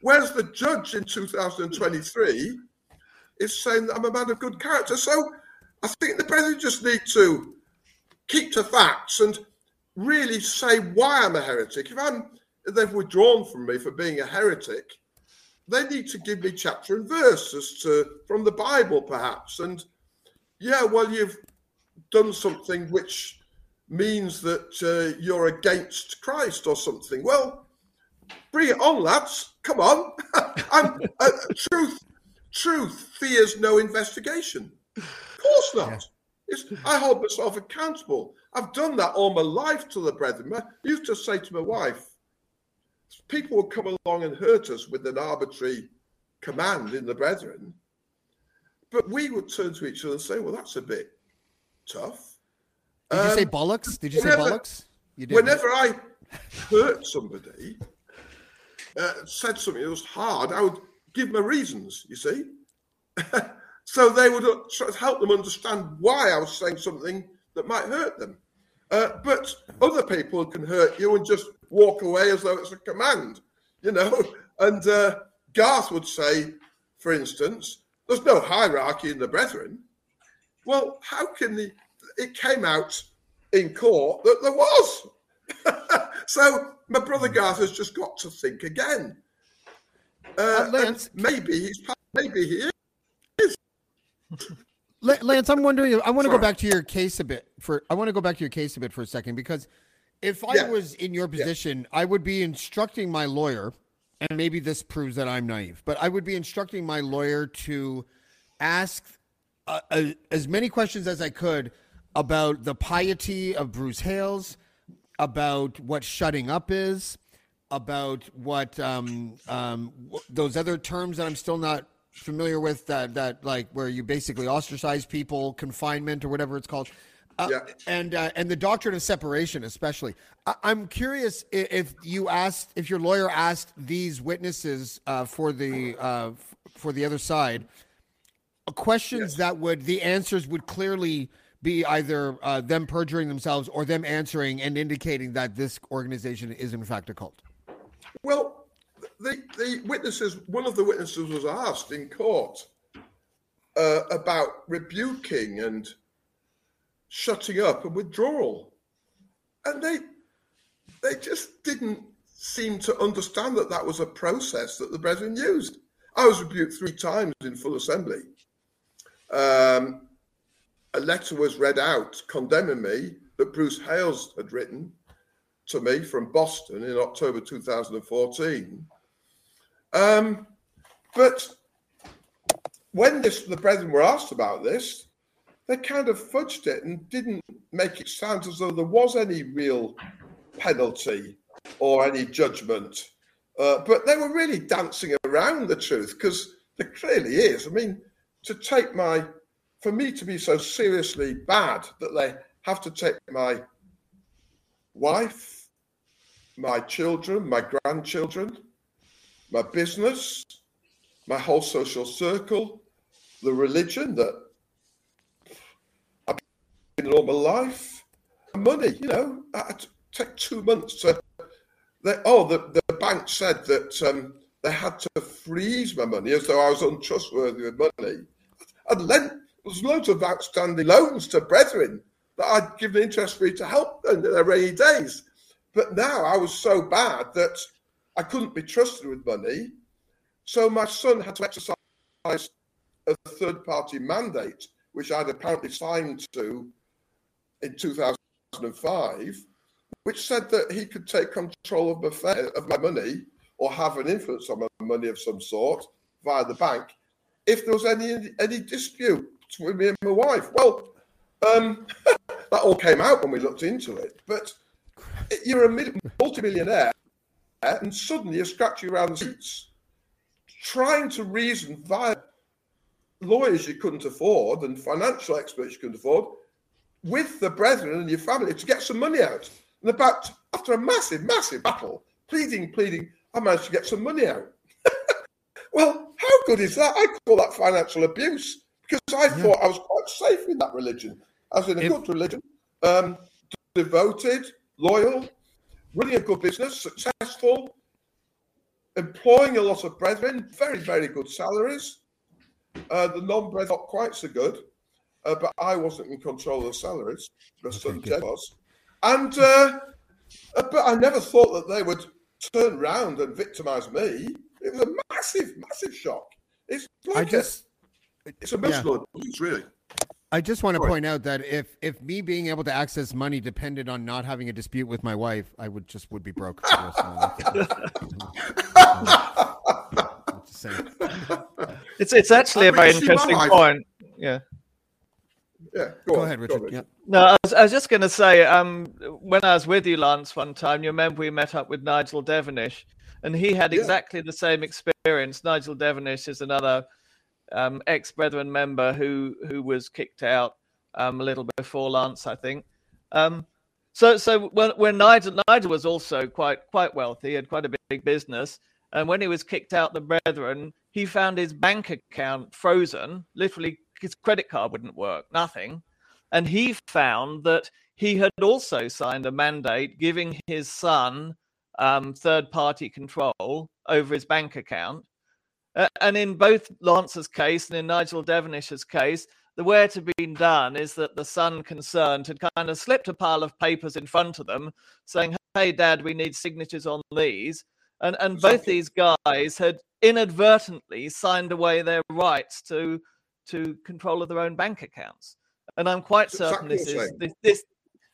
Whereas the judge in 2023 is saying that I'm a man of good character. So I think the president just need to keep to facts and really say why I'm a heretic. If I'm if they've withdrawn from me for being a heretic, they need to give me chapter and verse as to from the Bible, perhaps. And yeah, well, you've done something which means that uh, you're against Christ or something. Well, bring it on, lads. Come on. [laughs] Uh, truth, truth fears no investigation. Of course not. It's, I hold myself accountable. I've done that all my life to the brethren. I used to say to my wife, people would come along and hurt us with an arbitrary command in the brethren. But we would turn to each other and say, well, that's a bit tough. Did you say Um, bollocks? Did you say whenever- bollocks? You did. Whenever I hurt somebody, uh, said something that was hard, I would give my reasons, you see. [laughs] so they would uh, sort of help them understand why I was saying something that might hurt them. Uh, but other people can hurt you and just walk away as though it's a command, you know. [laughs] And uh, Garth would say, for instance, there's no hierarchy in the brethren. Well, how can the? It came out in court that there was. [laughs] so my brother Garth has just got to think again. Uh, maybe he's maybe he is. La- Lance, I'm wondering. I want to go back to your case a bit for. I want to go back to your case a bit for a second because if I Yeah. was in your position, I would be instructing my lawyer, and maybe this proves that I'm naive, but I would be instructing my lawyer to ask uh, uh, as many questions as I could about the piety of Bruce Hales, about what shutting up is, about what um, um, w- those other terms that I'm still not familiar with that that like where you basically ostracize people, confinement or whatever it's called. Uh, Yeah. and uh, and the doctrine of separation, especially. I, I'm curious i- if you asked, if your lawyer asked these witnesses uh, for the uh, f- for the other side, uh, questions that would the answers would clearly be either uh, them perjuring themselves or them answering and indicating that this organization is in fact a cult. Well, the the witnesses, one of the witnesses was asked in court uh, about rebuking and shutting up and withdrawal, and they they just didn't seem to understand that that was a process that the brethren used. I was rebuked three times in full assembly. Um, a letter was read out condemning me that Bruce Hales had written to me from Boston in October 2014. Um, but when this, the brethren were asked about this, they kind of fudged it and didn't make it sound as though there was any real penalty or any judgment. Uh, but they were really dancing around the truth because there clearly is. I mean, to take my, for me to be so seriously bad that they have to take my wife, my children, my grandchildren, my business, my whole social circle, the religion that I've been in all my life, money, you know, I had to take two months to. They, oh, the, the bank said that um, they had to freeze my money as though I was untrustworthy with money. I'd lent, there was loads of outstanding loans to brethren that I'd given interest free to help them in their rainy days. But now I was so bad that I couldn't be trusted with money. So my son had to exercise a third party mandate, which I'd apparently signed to in 2005, which said that he could take control of my, of my money or have an influence on my money of some sort via the bank if there was any any dispute between me and my wife. Well, um, [laughs] that all came out when we looked into it. But you're a mil- multimillionaire, and suddenly you're scratching around the seats, trying to reason via lawyers you couldn't afford and financial experts you couldn't afford with the brethren and your family to get some money out. And about after a massive, massive battle, pleading, pleading, I managed to get some money out. [laughs] well, how good is that? I call that financial abuse because I thought I was quite safe in that religion. I was in a If- good religion, um, devoted, loyal, running a good business, successful, employing a lot of brethren, very, very good salaries. Uh, the non-brethren not quite so good, uh, but I wasn't in control of the salaries. My son. Jed was, and uh, but I never thought that they would turn round and victimise me. It was a massive, massive shock. It's like I a- just it's a miserable abuse, really. I just want to point out that if if me being able to access money depended on not having a dispute with my wife, I would just would be broke. For the rest of my life. [laughs] It's it's actually I a very think she interesting point. Yeah. Yeah, Go on, ahead, Richard. Yeah. No, I was, I was just going to say, um, when I was with you, Lance, one time, you remember we met up with Nigel Devonish, and he had Yeah. exactly the same experience. Nigel Devonish is another um, ex Brethren member who who was kicked out um, a little before Lance, I think. Um, so so when when Nigel Nigel was also quite quite wealthy, had quite a big business, and when he was kicked out the Brethren, he found his bank account frozen. Literally, his credit card wouldn't work, nothing, and he found that he had also signed a mandate giving his son um, third party control over his bank account. Uh, and in both Lance's case and in Nigel Devonish's case, the way it had been done is that the son concerned had kind of slipped a pile of papers in front of them saying, Hey, dad, we need signatures on these. And, and both these guys had inadvertently signed away their rights to, to control of their own bank accounts. And I'm quite certain exactly this is this, this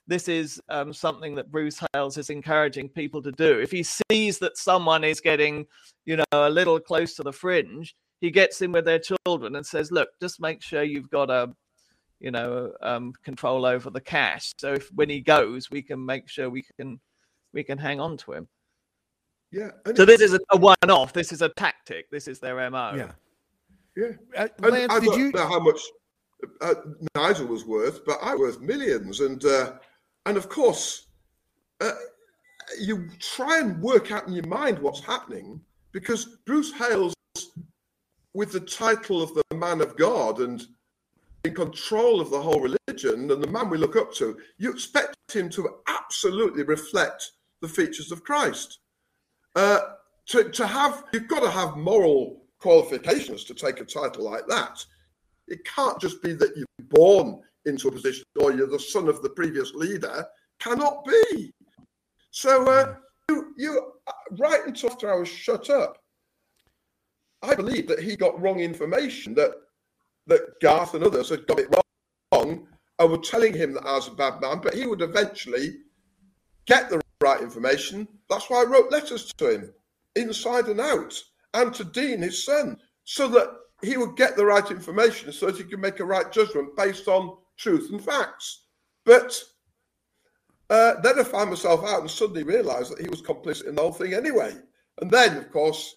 this is um, something that Bruce Hales is encouraging people to do. If he sees that someone is getting, you know, a little close to the fringe, he gets in with their children and says, "Look, just make sure you've got a, you know, um, control over the cash. So if when he goes, we can make sure we can we can hang on to him." Yeah. So this is a, a one-off. This is a tactic. This is their mo. Yeah. yeah. Uh, Lance, I did don't you? know how much uh, Nigel was worth, but I was worth millions, and uh, and of course, uh, you try and work out in your mind what's happening because Bruce Hales, with the title of the man of God and in control of the whole religion and the man we look up to, you expect him to absolutely reflect the features of Christ. Uh, to, to have, you've got to have moral qualifications to take a title like that. It can't just be that you're born into a position or you're the son of the previous leader. Cannot be. So uh, you, you, right until after I was shut up, I believe that he got wrong information. That that Garth and others had got it wrong and were telling him that I was a bad man, but he would eventually get the right information. That's why I wrote letters to him, inside and out, and to Dean, his son, so that he would get the right information so that he could make a right judgment based on truth and facts. But uh, then I found myself out and suddenly realised that he was complicit in the whole thing anyway. And then, of course,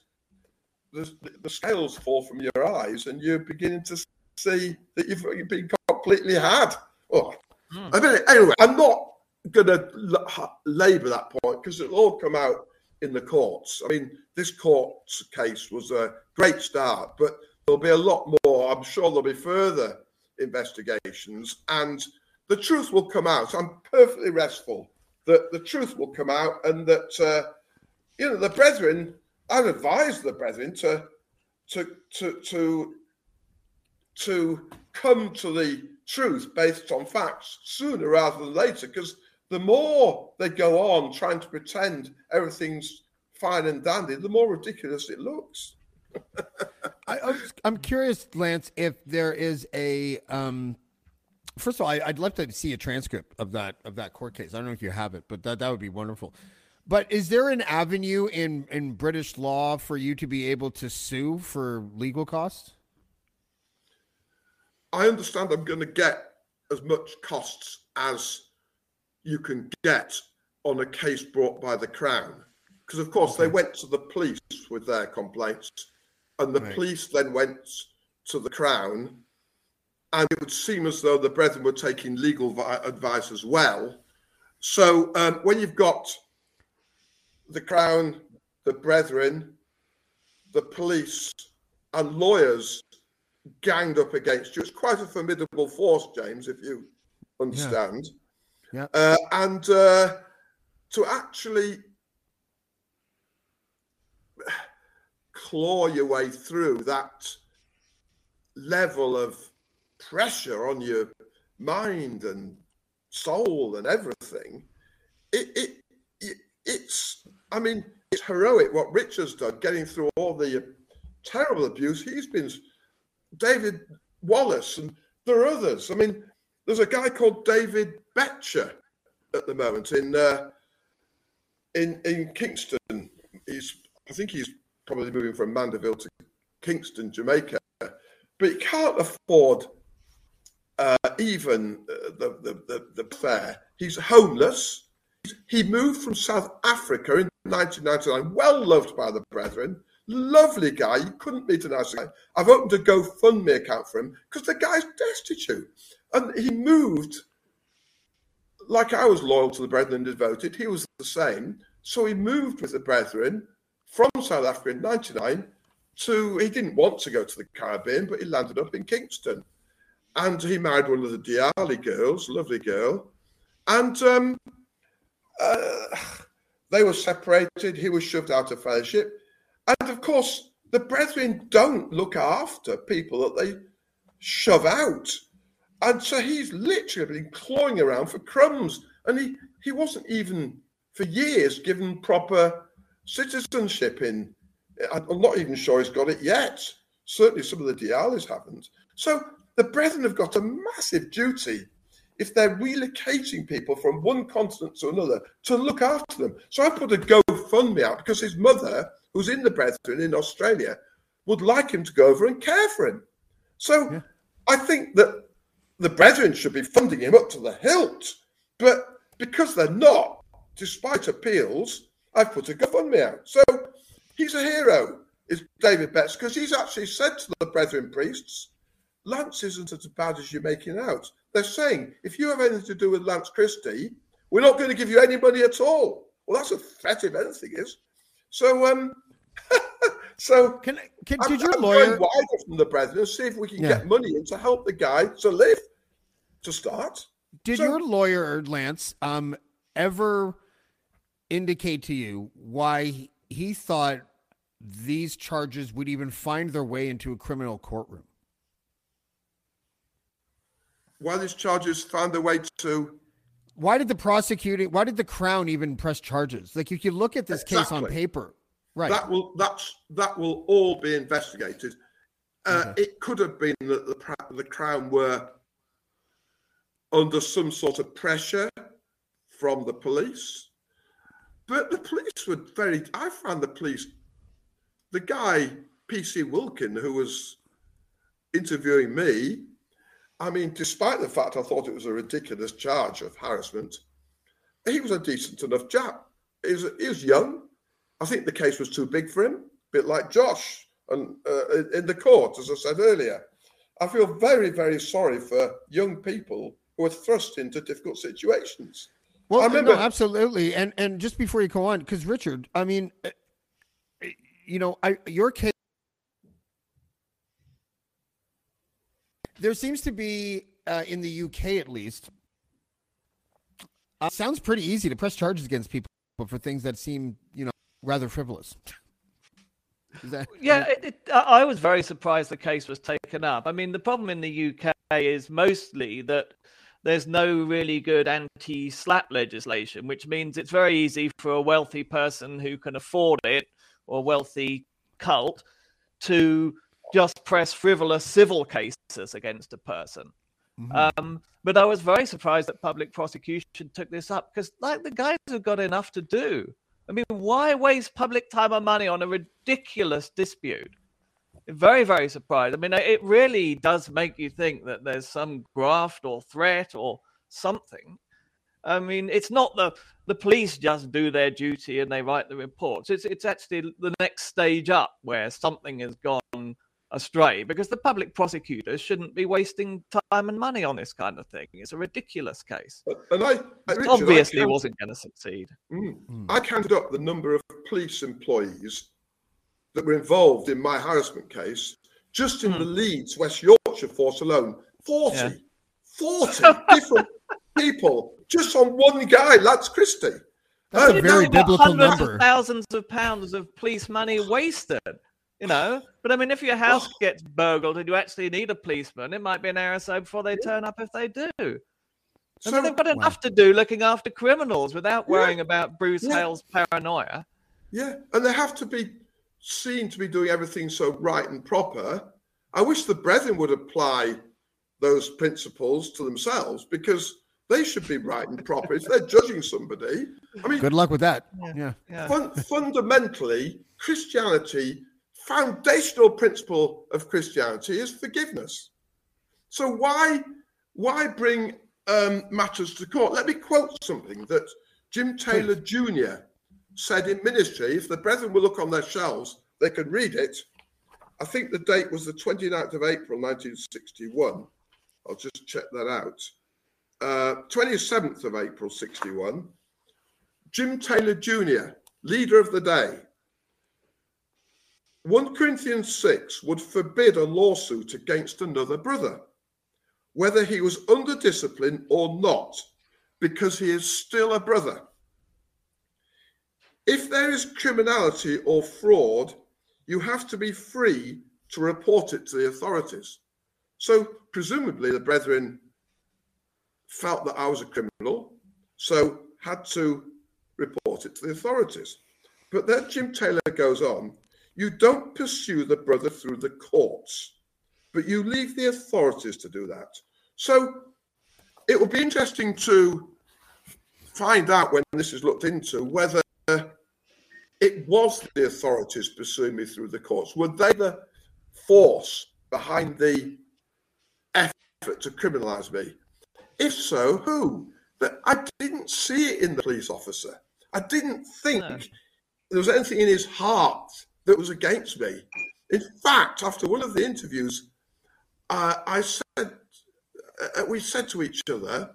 the, the scales fall from your eyes and you're beginning to see that you've, you've been completely had. Oh, I mean, anyway, I'm not going to labour that point because it'll all come out in the courts. I mean, this court case was a great start, but there'll be a lot more. I'm sure there'll be further investigations and the truth will come out. I'm perfectly restful that the truth will come out and that, uh, you know, the brethren, I've advised the brethren to, to, to, to, to come to the truth based on facts sooner rather than later because the more they go on trying to pretend everything's fine and dandy, the more ridiculous it looks. [laughs] I, I'm, I'm curious, Lance, if there is a. Um, first of all, I, I'd love to see a transcript of that of that court case. I don't know if you have it, but that that would be wonderful. But is there an avenue in in British law for you to be able to sue for legal costs? I understand I'm going to get as much costs as you can get on a case brought by the Crown. Because, of course, they went to the police with their complaints, and the Right. police then went to the Crown. And it would seem as though the brethren were taking legal vi- advice as well. So, um, when you've got the Crown, the brethren, the police, and lawyers ganged up against you. It's quite a formidable force, James, if you understand. Yeah. Uh, and uh, to actually claw your way through that level of pressure on your mind and soul and everything, it, it, it it's I mean it's heroic what Richard's done, getting through all the terrible abuse he's been. David Wallace and there are others. I mean, there's a guy called David Betcher at the moment in uh, in in Kingston. He's I think he's probably moving from Mandeville to Kingston, Jamaica, but he can't afford uh, even uh, the, the the the fare. He's homeless. He moved from South Africa in 1999, well loved by the brethren, lovely guy. You couldn't meet a nicer guy. I've opened a GoFundMe account for him because the guy's destitute. And he moved like I was loyal to the brethren and devoted. He was the same. So he moved with the brethren from South Africa in 99 to, he didn't want to go to the Caribbean, but he landed up in Kingston. And he married one of the Diali girls, lovely girl. And um, uh, they were separated. He was shoved out of fellowship. And of course, the brethren don't look after people that they shove out. And so he's literally been clawing around for crumbs. And he, he wasn't even for years given proper citizenship in. I'm not even sure he's got it yet. Certainly some of the Dialis haven't. So the brethren have got a massive duty if they're relocating people from one continent to another to look after them. So I put a GoFundMe out because his mother, who's in the brethren in Australia, would like him to go over and care for him. So yeah. I think that the brethren should be funding him up to the hilt. But because they're not, despite appeals, I've put a GoFundMe out. So he's a hero, is David Betts, because he's actually said to the brethren priests, Lance isn't as bad as you're making out. They're saying, if you have anything to do with Lance Christie, we're not going to give you any money at all. Well, that's a threat if anything is. So, um, [laughs] so can, can did your I'm lawyer wider from the brethren see if we can yeah. get money in to help the guy to live to start? Did so, your lawyer Lance um ever indicate to you why he thought these charges would even find their way into a criminal courtroom? Why these charges found their way to? Why did the prosecuting? Why did the crown even press charges? Like, if you look at this exactly. case on paper, right? That will that's that will all be investigated. Uh, okay. It could have been that the the crown were under some sort of pressure from the police, but the police were very. I found the police, the guy PC Wilkin who was interviewing me I mean, despite the fact I thought it was a ridiculous charge of harassment, he was a decent enough chap. He was, he was young. I think the case was too big for him, a bit like Josh and uh, in the court, as I said earlier. I feel very, very sorry for young people who are thrust into difficult situations. Well, I remember, no, absolutely. And and just before you go on, because Richard, I mean, uh, you know, I your case there seems to be uh, in the UK at least. Uh, sounds pretty easy to press charges against people but for things that seem, you know, rather frivolous. That, yeah, it, it, I was very surprised the case was taken up. I mean, the problem in the UK is mostly that there's no really good anti-slap legislation, which means it's very easy for a wealthy person who can afford it or wealthy cult to just press frivolous civil cases against a person. Mm-hmm. Um, but I was very surprised that public prosecution took this up because, like, the guys have got enough to do. I mean, why waste public time and money on a ridiculous dispute? Very, very surprised. I mean, it really does make you think that there's some graft or threat or something. I mean, it's not the the police just do their duty and they write the reports. It's it's actually the next stage up where something has gone astray because the public prosecutors shouldn't be wasting time and money on this kind of thing. It's a ridiculous case. And I, Richard, obviously I wasn't going to succeed. Mm, mm. I counted up the number of police employees that were involved in my harassment case just in mm. the Leeds, West Yorkshire force alone. 40, yeah. 40 [laughs] different people just on one guy, Lance Christie. That's a very biblical number. Of thousands of pounds of police money wasted you know. But I mean, if your house oh. gets burgled and you actually need a policeman, it might be an hour or so before they turn up if they do. So, I mean, they've got enough to do looking after criminals without worrying yeah. about Bruce yeah. Hale's paranoia. Yeah, and they have to be seen to be doing everything so right and proper. I wish the brethren would apply those principles to themselves because they should be right and proper. if they're judging somebody, I mean, good luck with that. Yeah, yeah. Fun, fundamentally, Christianity foundational principle of Christianity is forgiveness. So why why bring um, matters to court? Let me quote something that Jim Taylor Jr., said in ministry, if the brethren will look on their shelves, they can read it. I think the date was the 29th of April 1961. I'll just check that out. Uh, 27th of April 61. Jim Taylor Jr., leader of the day. 1 Corinthians 6 would forbid a lawsuit against another brother, whether he was under discipline or not, because he is still a brother. If there is criminality or fraud, you have to be free to report it to the authorities. So, presumably, the brethren felt that I was a criminal, so had to report it to the authorities. But then Jim Taylor goes on you don't pursue the brother through the courts, but you leave the authorities to do that. So it will be interesting to find out when this is looked into whether it was the authorities pursuing me through the courts. Were they the force behind the effort to criminalise me? If so, who? But I didn't see it in the police officer. I didn't think no. there was anything in his heart that was against me. In fact, after one of the interviews, uh, I said, uh, we said to each other,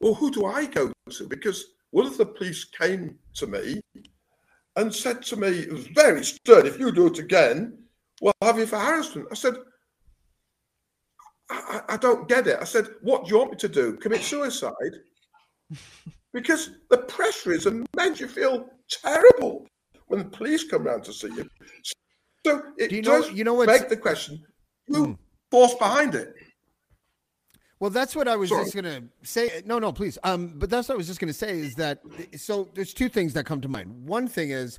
well, who do I go to? Because one of the police came to me and said to me, it was very stern, if you do it again, we'll have you for harassment. I said, I, I don't get it. I said, what do you want me to do? Commit suicide? [laughs] because the pressure is immense. You feel terrible when the police come round to see you. So it Do you does know, you know make the question, who hmm. force behind it? Well, that's what I was Sorry. just going to say. No, no, please. Um, but that's what I was just going to say is that so there's two things that come to mind. One thing is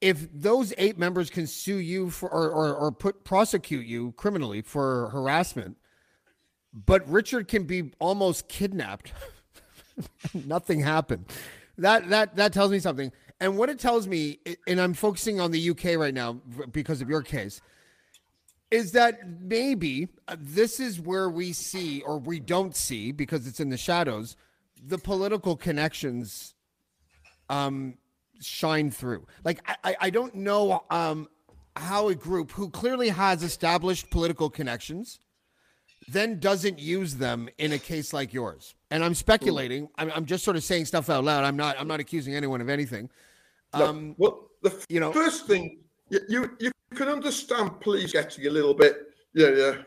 if those eight members can sue you for or, or, or put prosecute you criminally for harassment, but Richard can be almost kidnapped. [laughs] Nothing happened. That that that tells me something. And what it tells me, and I'm focusing on the UK right now because of your case, is that maybe uh, this is where we see, or we don't see because it's in the shadows, the political connections um, shine through. Like, I, I don't know um, how a group who clearly has established political connections then doesn't use them in a case like yours. And I'm speculating. I'm, I'm just sort of saying stuff out loud. I'm not. I'm not accusing anyone of anything. Um, well, the you know, first thing you, you can understand police getting a little bit, you know,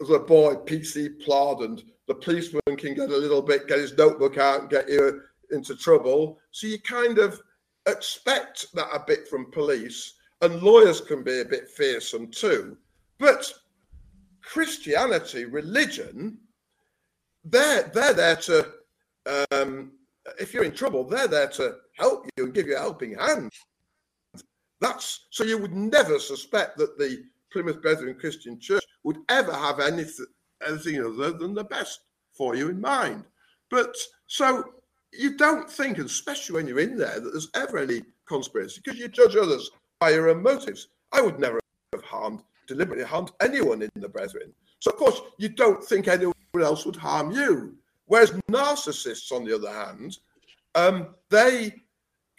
as a boy, PC plod, and the policeman can get a little bit, get his notebook out and get you into trouble. So you kind of expect that a bit from police, and lawyers can be a bit fearsome too. But Christianity, religion, they're they're there to um, if you're in trouble, they're there to help you and give you a helping hand. That's so you would never suspect that the Plymouth Brethren Christian Church would ever have anything, anything other than the best for you in mind. But so you don't think, especially when you're in there, that there's ever any conspiracy because you judge others by your own motives. I would never have harmed, deliberately harmed anyone in the Brethren. So, of course, you don't think anyone else would harm you. Whereas narcissists, on the other hand, um, they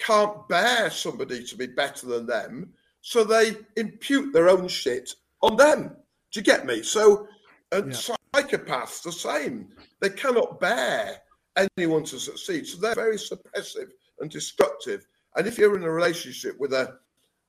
can't bear somebody to be better than them, so they impute their own shit on them. Do you get me? So, and yeah. psychopaths the same. They cannot bear anyone to succeed, so they're very suppressive and destructive. And if you're in a relationship with a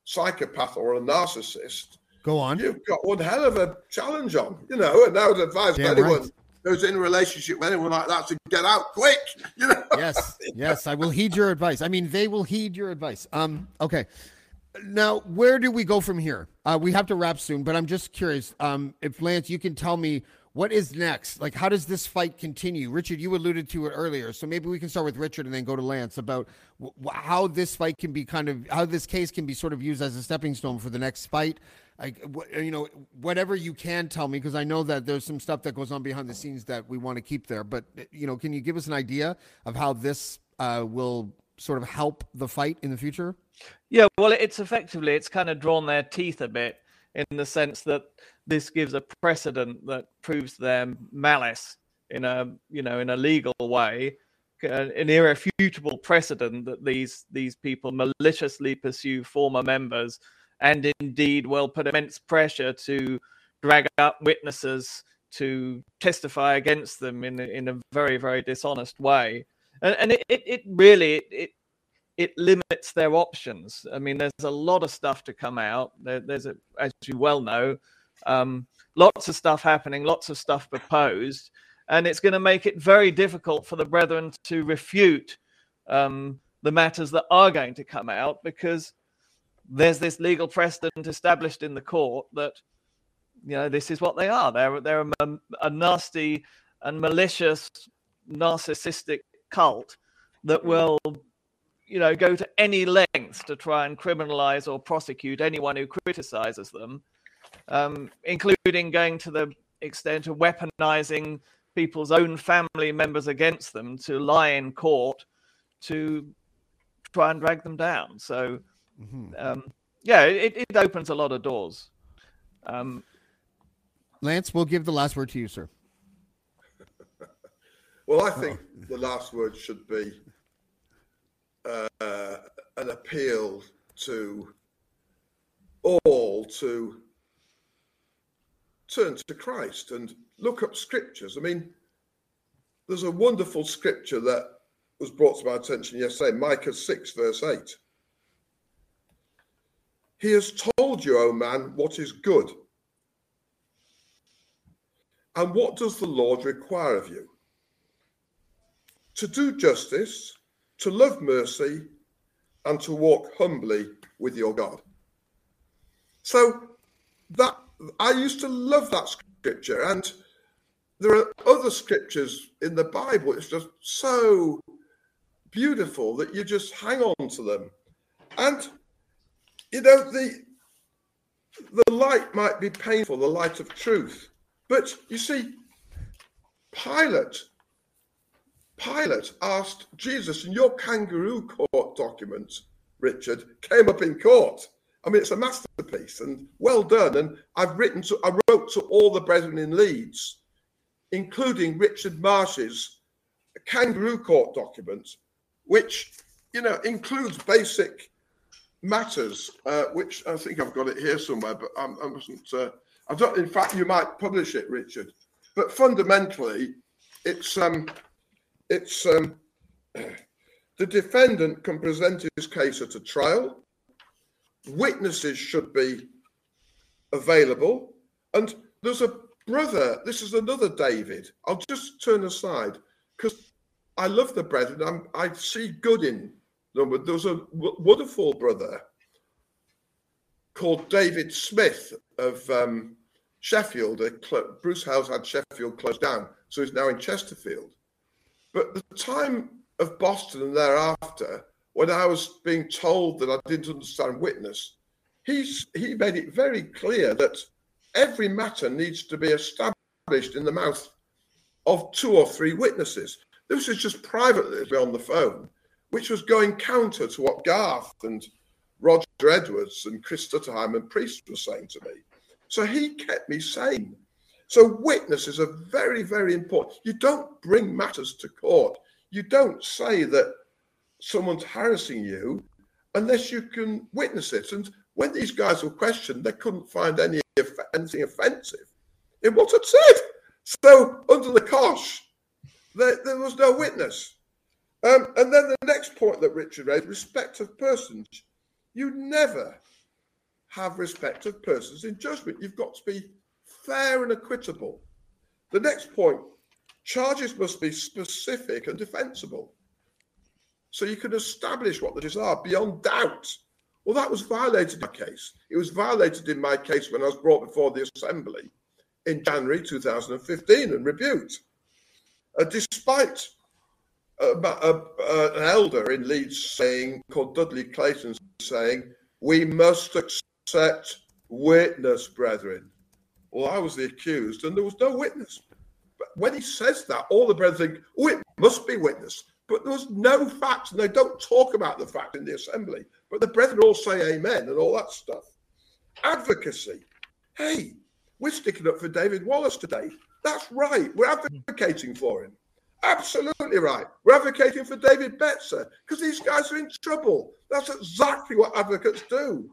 psychopath or a narcissist, go on. You've got one hell of a challenge on, you know. And I would advise Damn anyone right who's in a relationship with anyone like that to get out quick. [laughs] You know? Yes, yes, I will heed your advice. I mean, they will heed your advice. Um, okay. Now, where do we go from here? Uh, we have to wrap soon, but I'm just curious. Um, if Lance, you can tell me what is next. Like, how does this fight continue? Richard, you alluded to it earlier, so maybe we can start with Richard and then go to Lance about w- how this fight can be kind of how this case can be sort of used as a stepping stone for the next fight like you know whatever you can tell me because i know that there's some stuff that goes on behind the scenes that we want to keep there but you know can you give us an idea of how this uh, will sort of help the fight in the future? Yeah well it's effectively it's kind of drawn their teeth a bit in the sense that this gives a precedent that proves their malice in a you know in a legal way an irrefutable precedent that these these people maliciously pursue former members and indeed will put immense pressure to drag up witnesses to testify against them in, in a very very dishonest way. And, and it, it, it really it, it limits their options. I mean there's a lot of stuff to come out. There, there's a, as you well know um, lots of stuff happening lots of stuff proposed and it's going to make it very difficult for the brethren to refute um, the matters that are going to come out because there's this legal precedent established in the court that you know this is what they are they're they're a, a nasty and malicious narcissistic cult that will you know go to any lengths to try and criminalize or prosecute anyone who criticizes them um, including going to the extent of weaponizing people's own family members against them to lie in court to try and drag them down. So, mm-hmm. um, yeah, it, it opens a lot of doors. Um, Lance, we'll give the last word to you, sir. [laughs] well, I think oh. the last word should be uh, an appeal to all to turn to Christ and look up scriptures. I mean, there's a wonderful scripture that was brought to my attention yesterday, Micah 6, verse 8. He has told you, O oh man, what is good. And what does the Lord require of you? To do justice, to love mercy, and to walk humbly with your God. So that I used to love that scripture, and there are other scriptures in the Bible. It's just so beautiful that you just hang on to them, and you know the the light might be painful, the light of truth, but you see, Pilate. Pilate asked Jesus, and your kangaroo court document, Richard, came up in court. I mean, it's a masterpiece and well done. And I've written to, I wrote to all the brethren in Leeds, including Richard Marsh's kangaroo court document, which, you know, includes basic matters, uh, which I think I've got it here somewhere, but I'm, I wasn't, uh, I don't, in fact, you might publish it, Richard. But fundamentally, it's, um, it's, um, [clears throat] the defendant can present his case at a trial witnesses should be available. And there's a brother, this is another David. I'll just turn aside because I love the brethren. I'm, I see good in them. But there's a wonderful brother called David Smith of um, Sheffield. Bruce Hales had Sheffield closed down, so he's now in Chesterfield. But the time of Boston and thereafter, when I was being told that I didn't understand witness, he's, he made it very clear that every matter needs to be established in the mouth of two or three witnesses. This is just privately on the phone, which was going counter to what Garth and Roger Edwards and Chris Stutterheim and Priest were saying to me. So he kept me sane. So witnesses are very, very important. You don't bring matters to court. You don't say that someone's harassing you unless you can witness it. And when these guys were questioned, they couldn't find any anything offensive in what had said. So under the cosh, there, there was no witness. Um, and then the next point that Richard raised, respect of persons. You never have respect of persons in judgment. You've got to be fair and equitable. The next point, charges must be specific and defensible so you can establish what the charges are beyond doubt. Well, that was violated in my case. It was violated in my case when I was brought before the Assembly in January 2015 and rebuked. Uh, despite an elder in Leeds saying, called Dudley Clayton, saying, We must accept witness, brethren. Well, I was the accused and there was no witness. But when he says that, all the brethren think, Oh, it must be witness. But there was no facts, and they don't talk about the fact in the assembly. But the brethren all say amen and all that stuff. Advocacy. Hey, we're sticking up for David Wallace today. That's right. We're advocating for him. Absolutely right. We're advocating for David Betzer because these guys are in trouble. That's exactly what advocates do.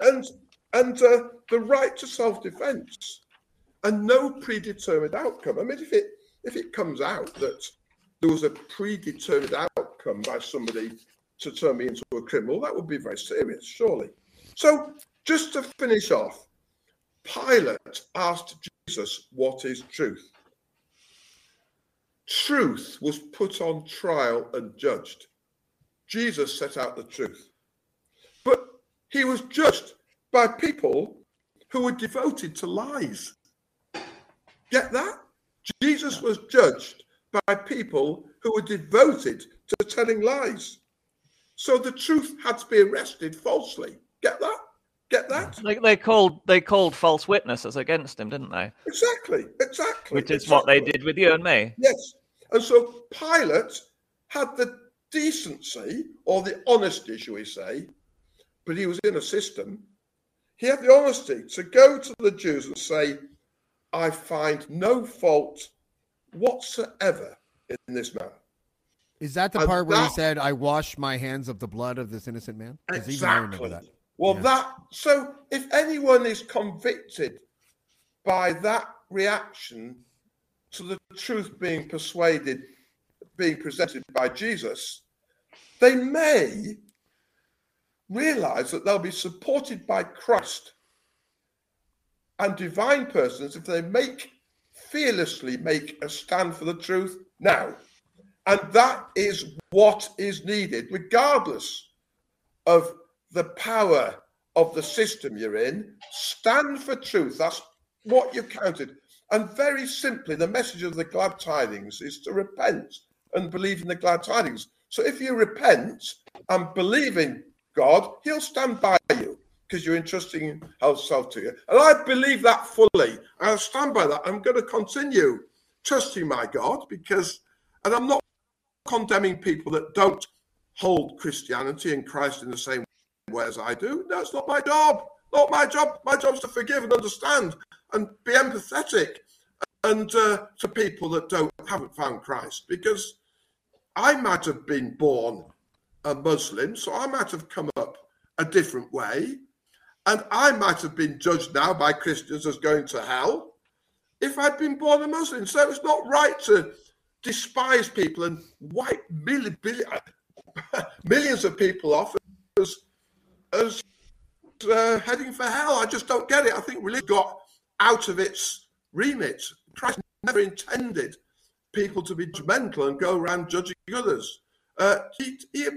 And and uh, the right to self-defense and no predetermined outcome. I mean, if it if it comes out that there was a predetermined outcome by somebody to turn me into a criminal, that would be very serious, surely. So, just to finish off, Pilate asked Jesus, What is truth? Truth was put on trial and judged. Jesus set out the truth. But he was judged by people who were devoted to lies. Get that? Jesus was judged by people who were devoted to telling lies. So the truth had to be arrested falsely. Get that? Get that? They, they called they called false witnesses against him, didn't they? Exactly, exactly. Which is exactly. what they did with you and me. Yes. And so Pilate had the decency or the honesty, shall we say, but he was in a system. He had the honesty to go to the Jews and say, I find no fault whatsoever in this man. Is that the And part where he said, "I wash my hands of the blood of this innocent man"? 'Cause even I remember Exactly. that. Well, Yeah. that so if anyone is convicted by that reaction to the truth being persuaded, being presented by Jesus, they may realize that they'll be supported by Christ and divine persons if they make fearlessly make a stand for the truth now. And that is what is needed, regardless of the power of the system you're in. Stand for truth. That's what you've counted. And very simply, the message of the glad tidings is to repent and believe in the glad tidings. So if you repent and believe in God, He'll stand by you because you're entrusting yourself to you. And I believe that fully. I'll stand by that. I'm going to continue trusting my God because, and I'm not condemning people that don't hold Christianity and Christ in the same way as I do. That's not my job. Not my job. My job is to forgive and understand and be empathetic and uh, to people that don't haven't found Christ because I might have been born a Muslim, so I might have come up a different way, and I might have been judged now by Christians as going to hell if I'd been born a Muslim. So it's not right to despise people and wipe million, billion, [laughs] millions of people off as as uh, heading for hell. I just don't get it. I think religion got out of its remit. Christ never intended people to be judgmental and go around judging others. Uh, he, he,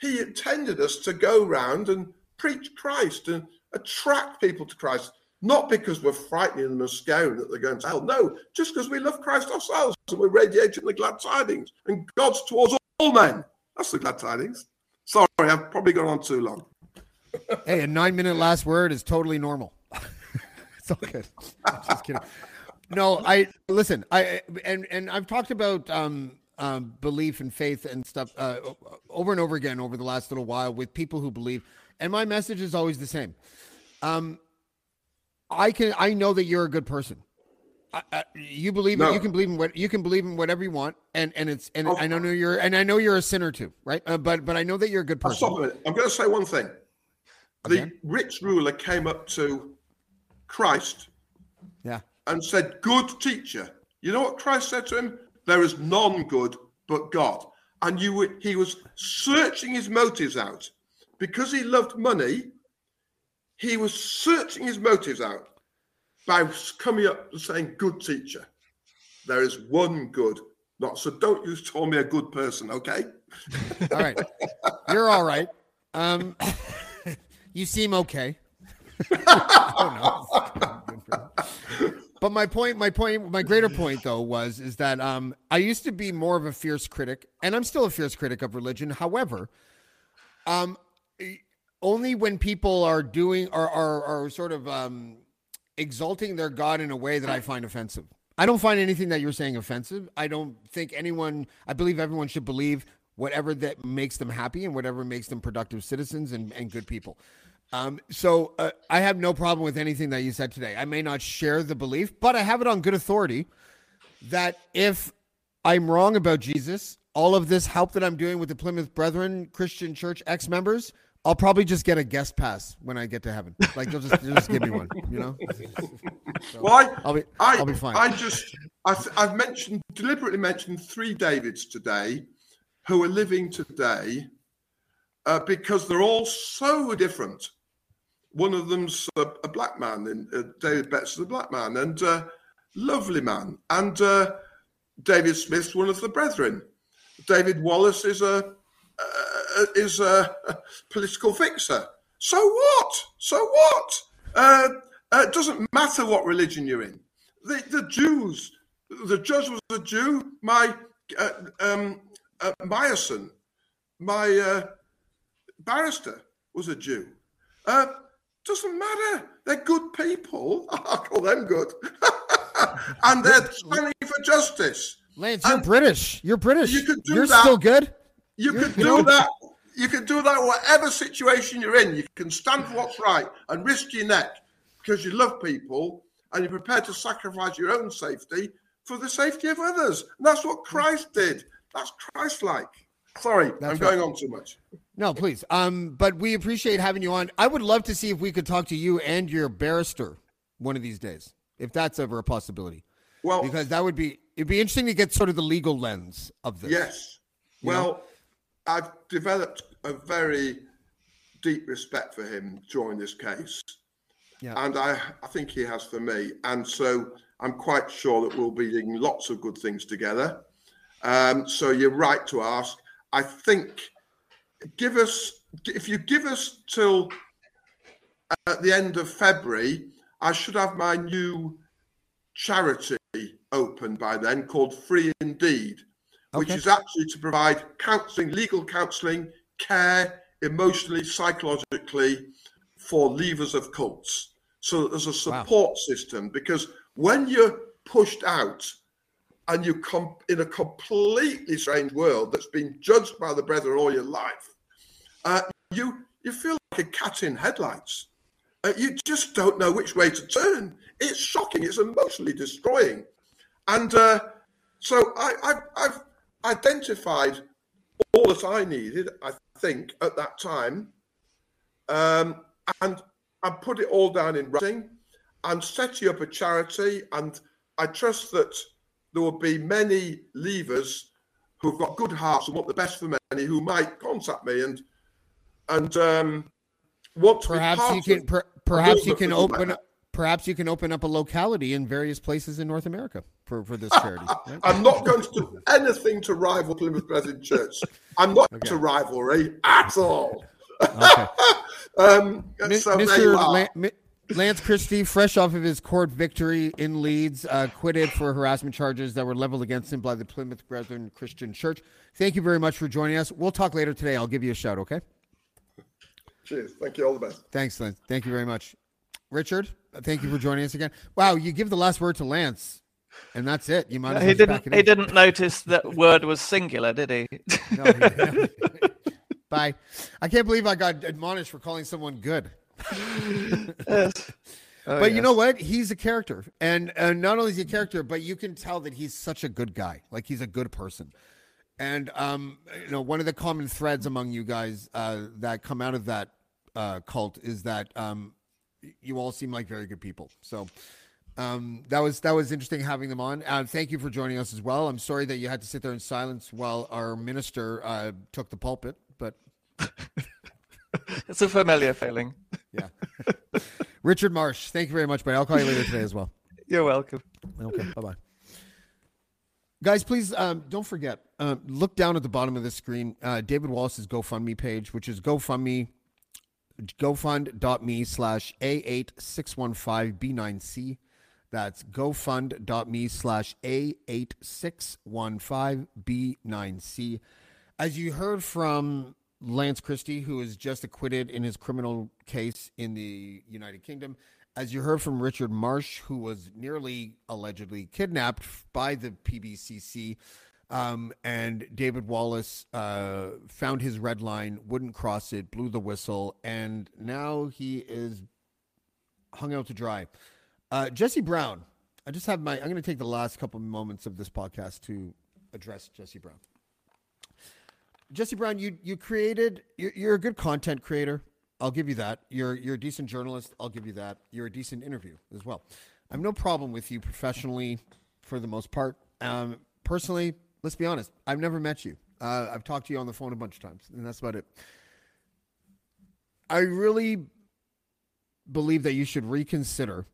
he intended us to go around and preach Christ and attract people to Christ, not because we're frightening them and scaring that they're going to hell. No, just because we love Christ ourselves and we're radiating the glad tidings and God's towards all men. That's the glad tidings. Sorry, I've probably gone on too long. Hey, a nine-minute last word is totally normal. [laughs] it's all good. I'm just kidding. No, I listen. I and and I've talked about um, um, belief and faith and stuff uh, over and over again over the last little while with people who believe, and my message is always the same. Um, I can I know that you're a good person. I, I, you believe No. in, you can believe in what you can believe in whatever you want, and and it's and Oh. I know you're and I know you're a sinner too, right? Uh, but but I know that you're a good I'll person. stop a minute. I'm going to say one thing. The Okay. rich ruler came up to Christ Yeah. and said, Good teacher. You know what Christ said to him? There is none good but God. And you were, he was searching his motives out. Because he loved money, he was searching his motives out by coming up and saying, Good teacher. There is one good. Not so don't you call me a good person, okay? [laughs] All right. You're all right. Um, [laughs] you seem okay. But my point, my point, my greater point though was is that um, I used to be more of a fierce critic, and I'm still a fierce critic of religion. However, um, only when people are doing are are, are sort of um, exalting their God in a way that I find offensive. I don't find anything that you're saying offensive. I don't think anyone. I believe everyone should believe whatever that makes them happy and whatever makes them productive citizens and, and good people. Um, so uh, I have no problem with anything that you said today. I may not share the belief, but I have it on good authority that if I'm wrong about Jesus. All of this help that I'm doing with the Plymouth Brethren Christian Church ex members, I'll probably just get a guest pass when I get to heaven. Like they'll just, they'll just give me one, you know. [laughs] So, Well, I, I'll be I, I'll be fine. I just, I've, I've mentioned, deliberately mentioned three Davids today who are living today uh, because they're all so different. One of them's a, a black man, uh, David Betts is a black man, and uh, lovely man. And uh, David Smith's one of the brethren. David Wallace is a uh, is a, a political fixer. So what? So what? Uh, uh, it doesn't matter what religion you're in. The, the Jews, the judge was a Jew. My uh, um, uh, Meyerson, my uh, barrister, was a Jew. Uh, doesn't matter. They're good people. [laughs] I call them good, [laughs] and they're standing for justice. Lance, you're British. You're British. you could do you're that. still good. You You're- can you do that. You can do that whatever situation you're in. You can stand for what's right and risk your neck because you love people and you're prepared to sacrifice your own safety for the safety of others. And that's what Christ did. That's Christ-like. Sorry, I'm That's going on too much. No, please. Um, but we appreciate having you on. I would love to see if we could talk to you and your barrister one of these days, if that's ever a possibility, Well, because that would be it'd be interesting to get sort of the legal lens of this. Yes. Well, I've developed a very deep respect for him during this case. Yeah. And I, I think he has for me. And so I'm quite sure that we'll be doing lots of good things together. Um, so you're right to ask. I think give us, if you give us till at the end of February, I should have my new charity open by then called Free Indeed, which Okay. is actually to provide counselling, legal counselling, care, emotionally, psychologically for leavers of cults. So there's a Wow. support system because when you're pushed out and you come in a completely strange world that's been judged by the brethren all your life, uh, you you feel like a cat in headlights. Uh, you just don't know which way to turn. It's shocking. It's emotionally destroying. And uh, so I, I've, I've identified all that I needed, I think, at that time. Um, and I put it all down in writing and set you up a charity. And I trust that there will be many leavers who've got good hearts and want the best for many who might contact me and and um, want to Perhaps you can per, perhaps you can open like perhaps you can open up a locality in various places in North America for, for this charity. [laughs] right? I'm not going to do anything to rival Plymouth Brethren Church. I'm not to rivalry at all. Okay. [laughs] Um, Mi- so Mr. La- Lance Christie, fresh off of his court victory in Leeds, uh, acquitted for harassment charges that were leveled against him by the Plymouth Brethren Christian Church. Thank you very much for joining us. We'll talk later today. I'll give you a shout, okay? Cheers. Thank you. All the best. Thanks, Lance. Thank you very much. Richard, thank you for joining us again. Wow, you give the last word to Lance, and that's it. You might as well He didn't. it He in. didn't notice that word was singular, did he? No, he didn't. [laughs] Bye. I can't believe I got admonished for calling someone good. [laughs] Oh, but you know what? He's a character, and and not only is he a character, but you can tell that he's such a good guy. Like he's a good person. And um, you know, one of the common threads among you guys uh, that come out of that uh, cult is that um, you all seem like very good people. So um, that was that was interesting having them on. Uh, thank you for joining us as well. I'm sorry that you had to sit there in silence while our minister uh, took the pulpit, but [laughs] It's a familiar feeling. Yeah. [laughs] Richard Marsh, thank you very much, buddy. I'll call you later today as well. You're welcome. Okay, [laughs] bye bye. Guys, please um, don't forget. Uh, look down at the bottom of the screen. Uh, David Wallace's GoFundMe page, which is GoFundMe, GoFund.me slash A8615B9C. That's GoFund.me slash A8615B9C. As you heard from Lance Christie, who was just acquitted in his criminal case in the United Kingdom, as you heard from Richard Marsh, who was nearly allegedly kidnapped by the PBCC, um, and David Wallace uh, found his red line, wouldn't cross it, blew the whistle, and now he is hung out to dry. Uh, Jesse Brown, I just have my. I'm going to take the last couple moments of this podcast to address Jesse Brown. Jesse Brown, you you created. You're, you're a good content creator. I'll give you that. You're you're a decent journalist. I'll give you that. You're a decent interview as well. I have no problem with you professionally, for the most part. Um, personally, let's be honest. I've never met you. Uh, I've talked to you on the phone a bunch of times, and that's about it. I really believe that you should reconsider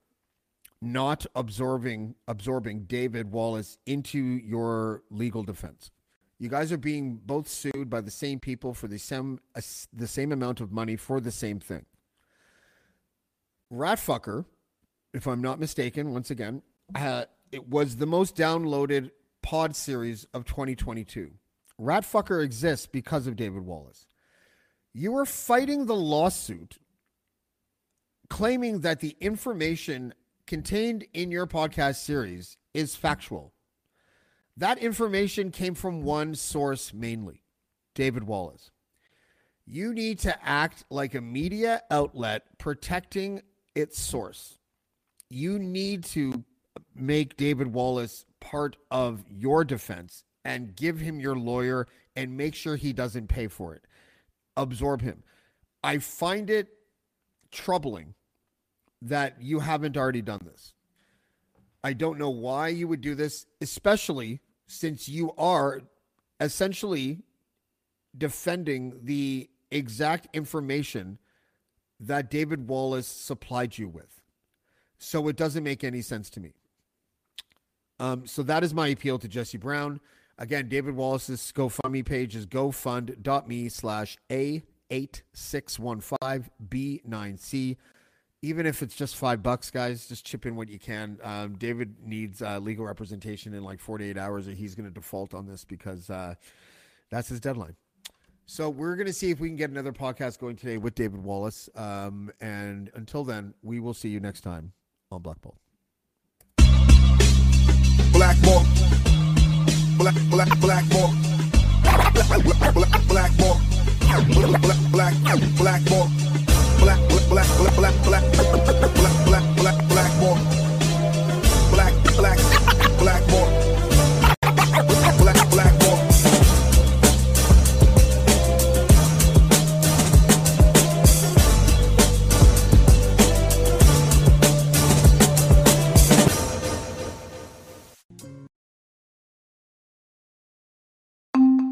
not absorbing absorbing David Wallace into your legal defense. You guys are being both sued by the same people for the same uh, the same amount of money for the same thing. Ratfucker, if I'm not mistaken, once again, uh, it was the most downloaded pod series of 2022. Ratfucker exists because of David Wallace. You were fighting the lawsuit claiming that the information contained in your podcast series is factual. That information came from one source mainly David Wallace. You need to act like a media outlet protecting its source. You need to make David Wallace part of your defense and give him your lawyer and make sure he doesn't pay for it. Absorb him. I find it troubling that you haven't already done this. I don't know why you would do this, especially since you are essentially defending the exact information that David Wallace supplied you with. So it doesn't make any sense to me. Um, so that is my appeal to Jesse Brown. Again, David Wallace's GoFundMe page is gofund.me slash A8615B9C. Even if it's just five bucks, guys, just chip in what you can. Um, David needs uh, legal representation in like 48 hours, or he's going to default on this because uh, that's his deadline. So we're going to see if we can get another podcast going today with David Wallace. Um, and until then, we will see you next time on Blackballed. Black Mark. Black, black, black Mark. Black, black, black, black. Black, black, black. Black, black, black, black, black, black, black, black, black, black Black, black, black Mark. Black, black, black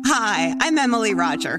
Hi, I'm Emily Roger,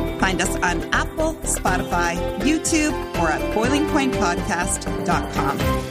Find us on Apple, Spotify, YouTube, or at boilingpointpodcast.com.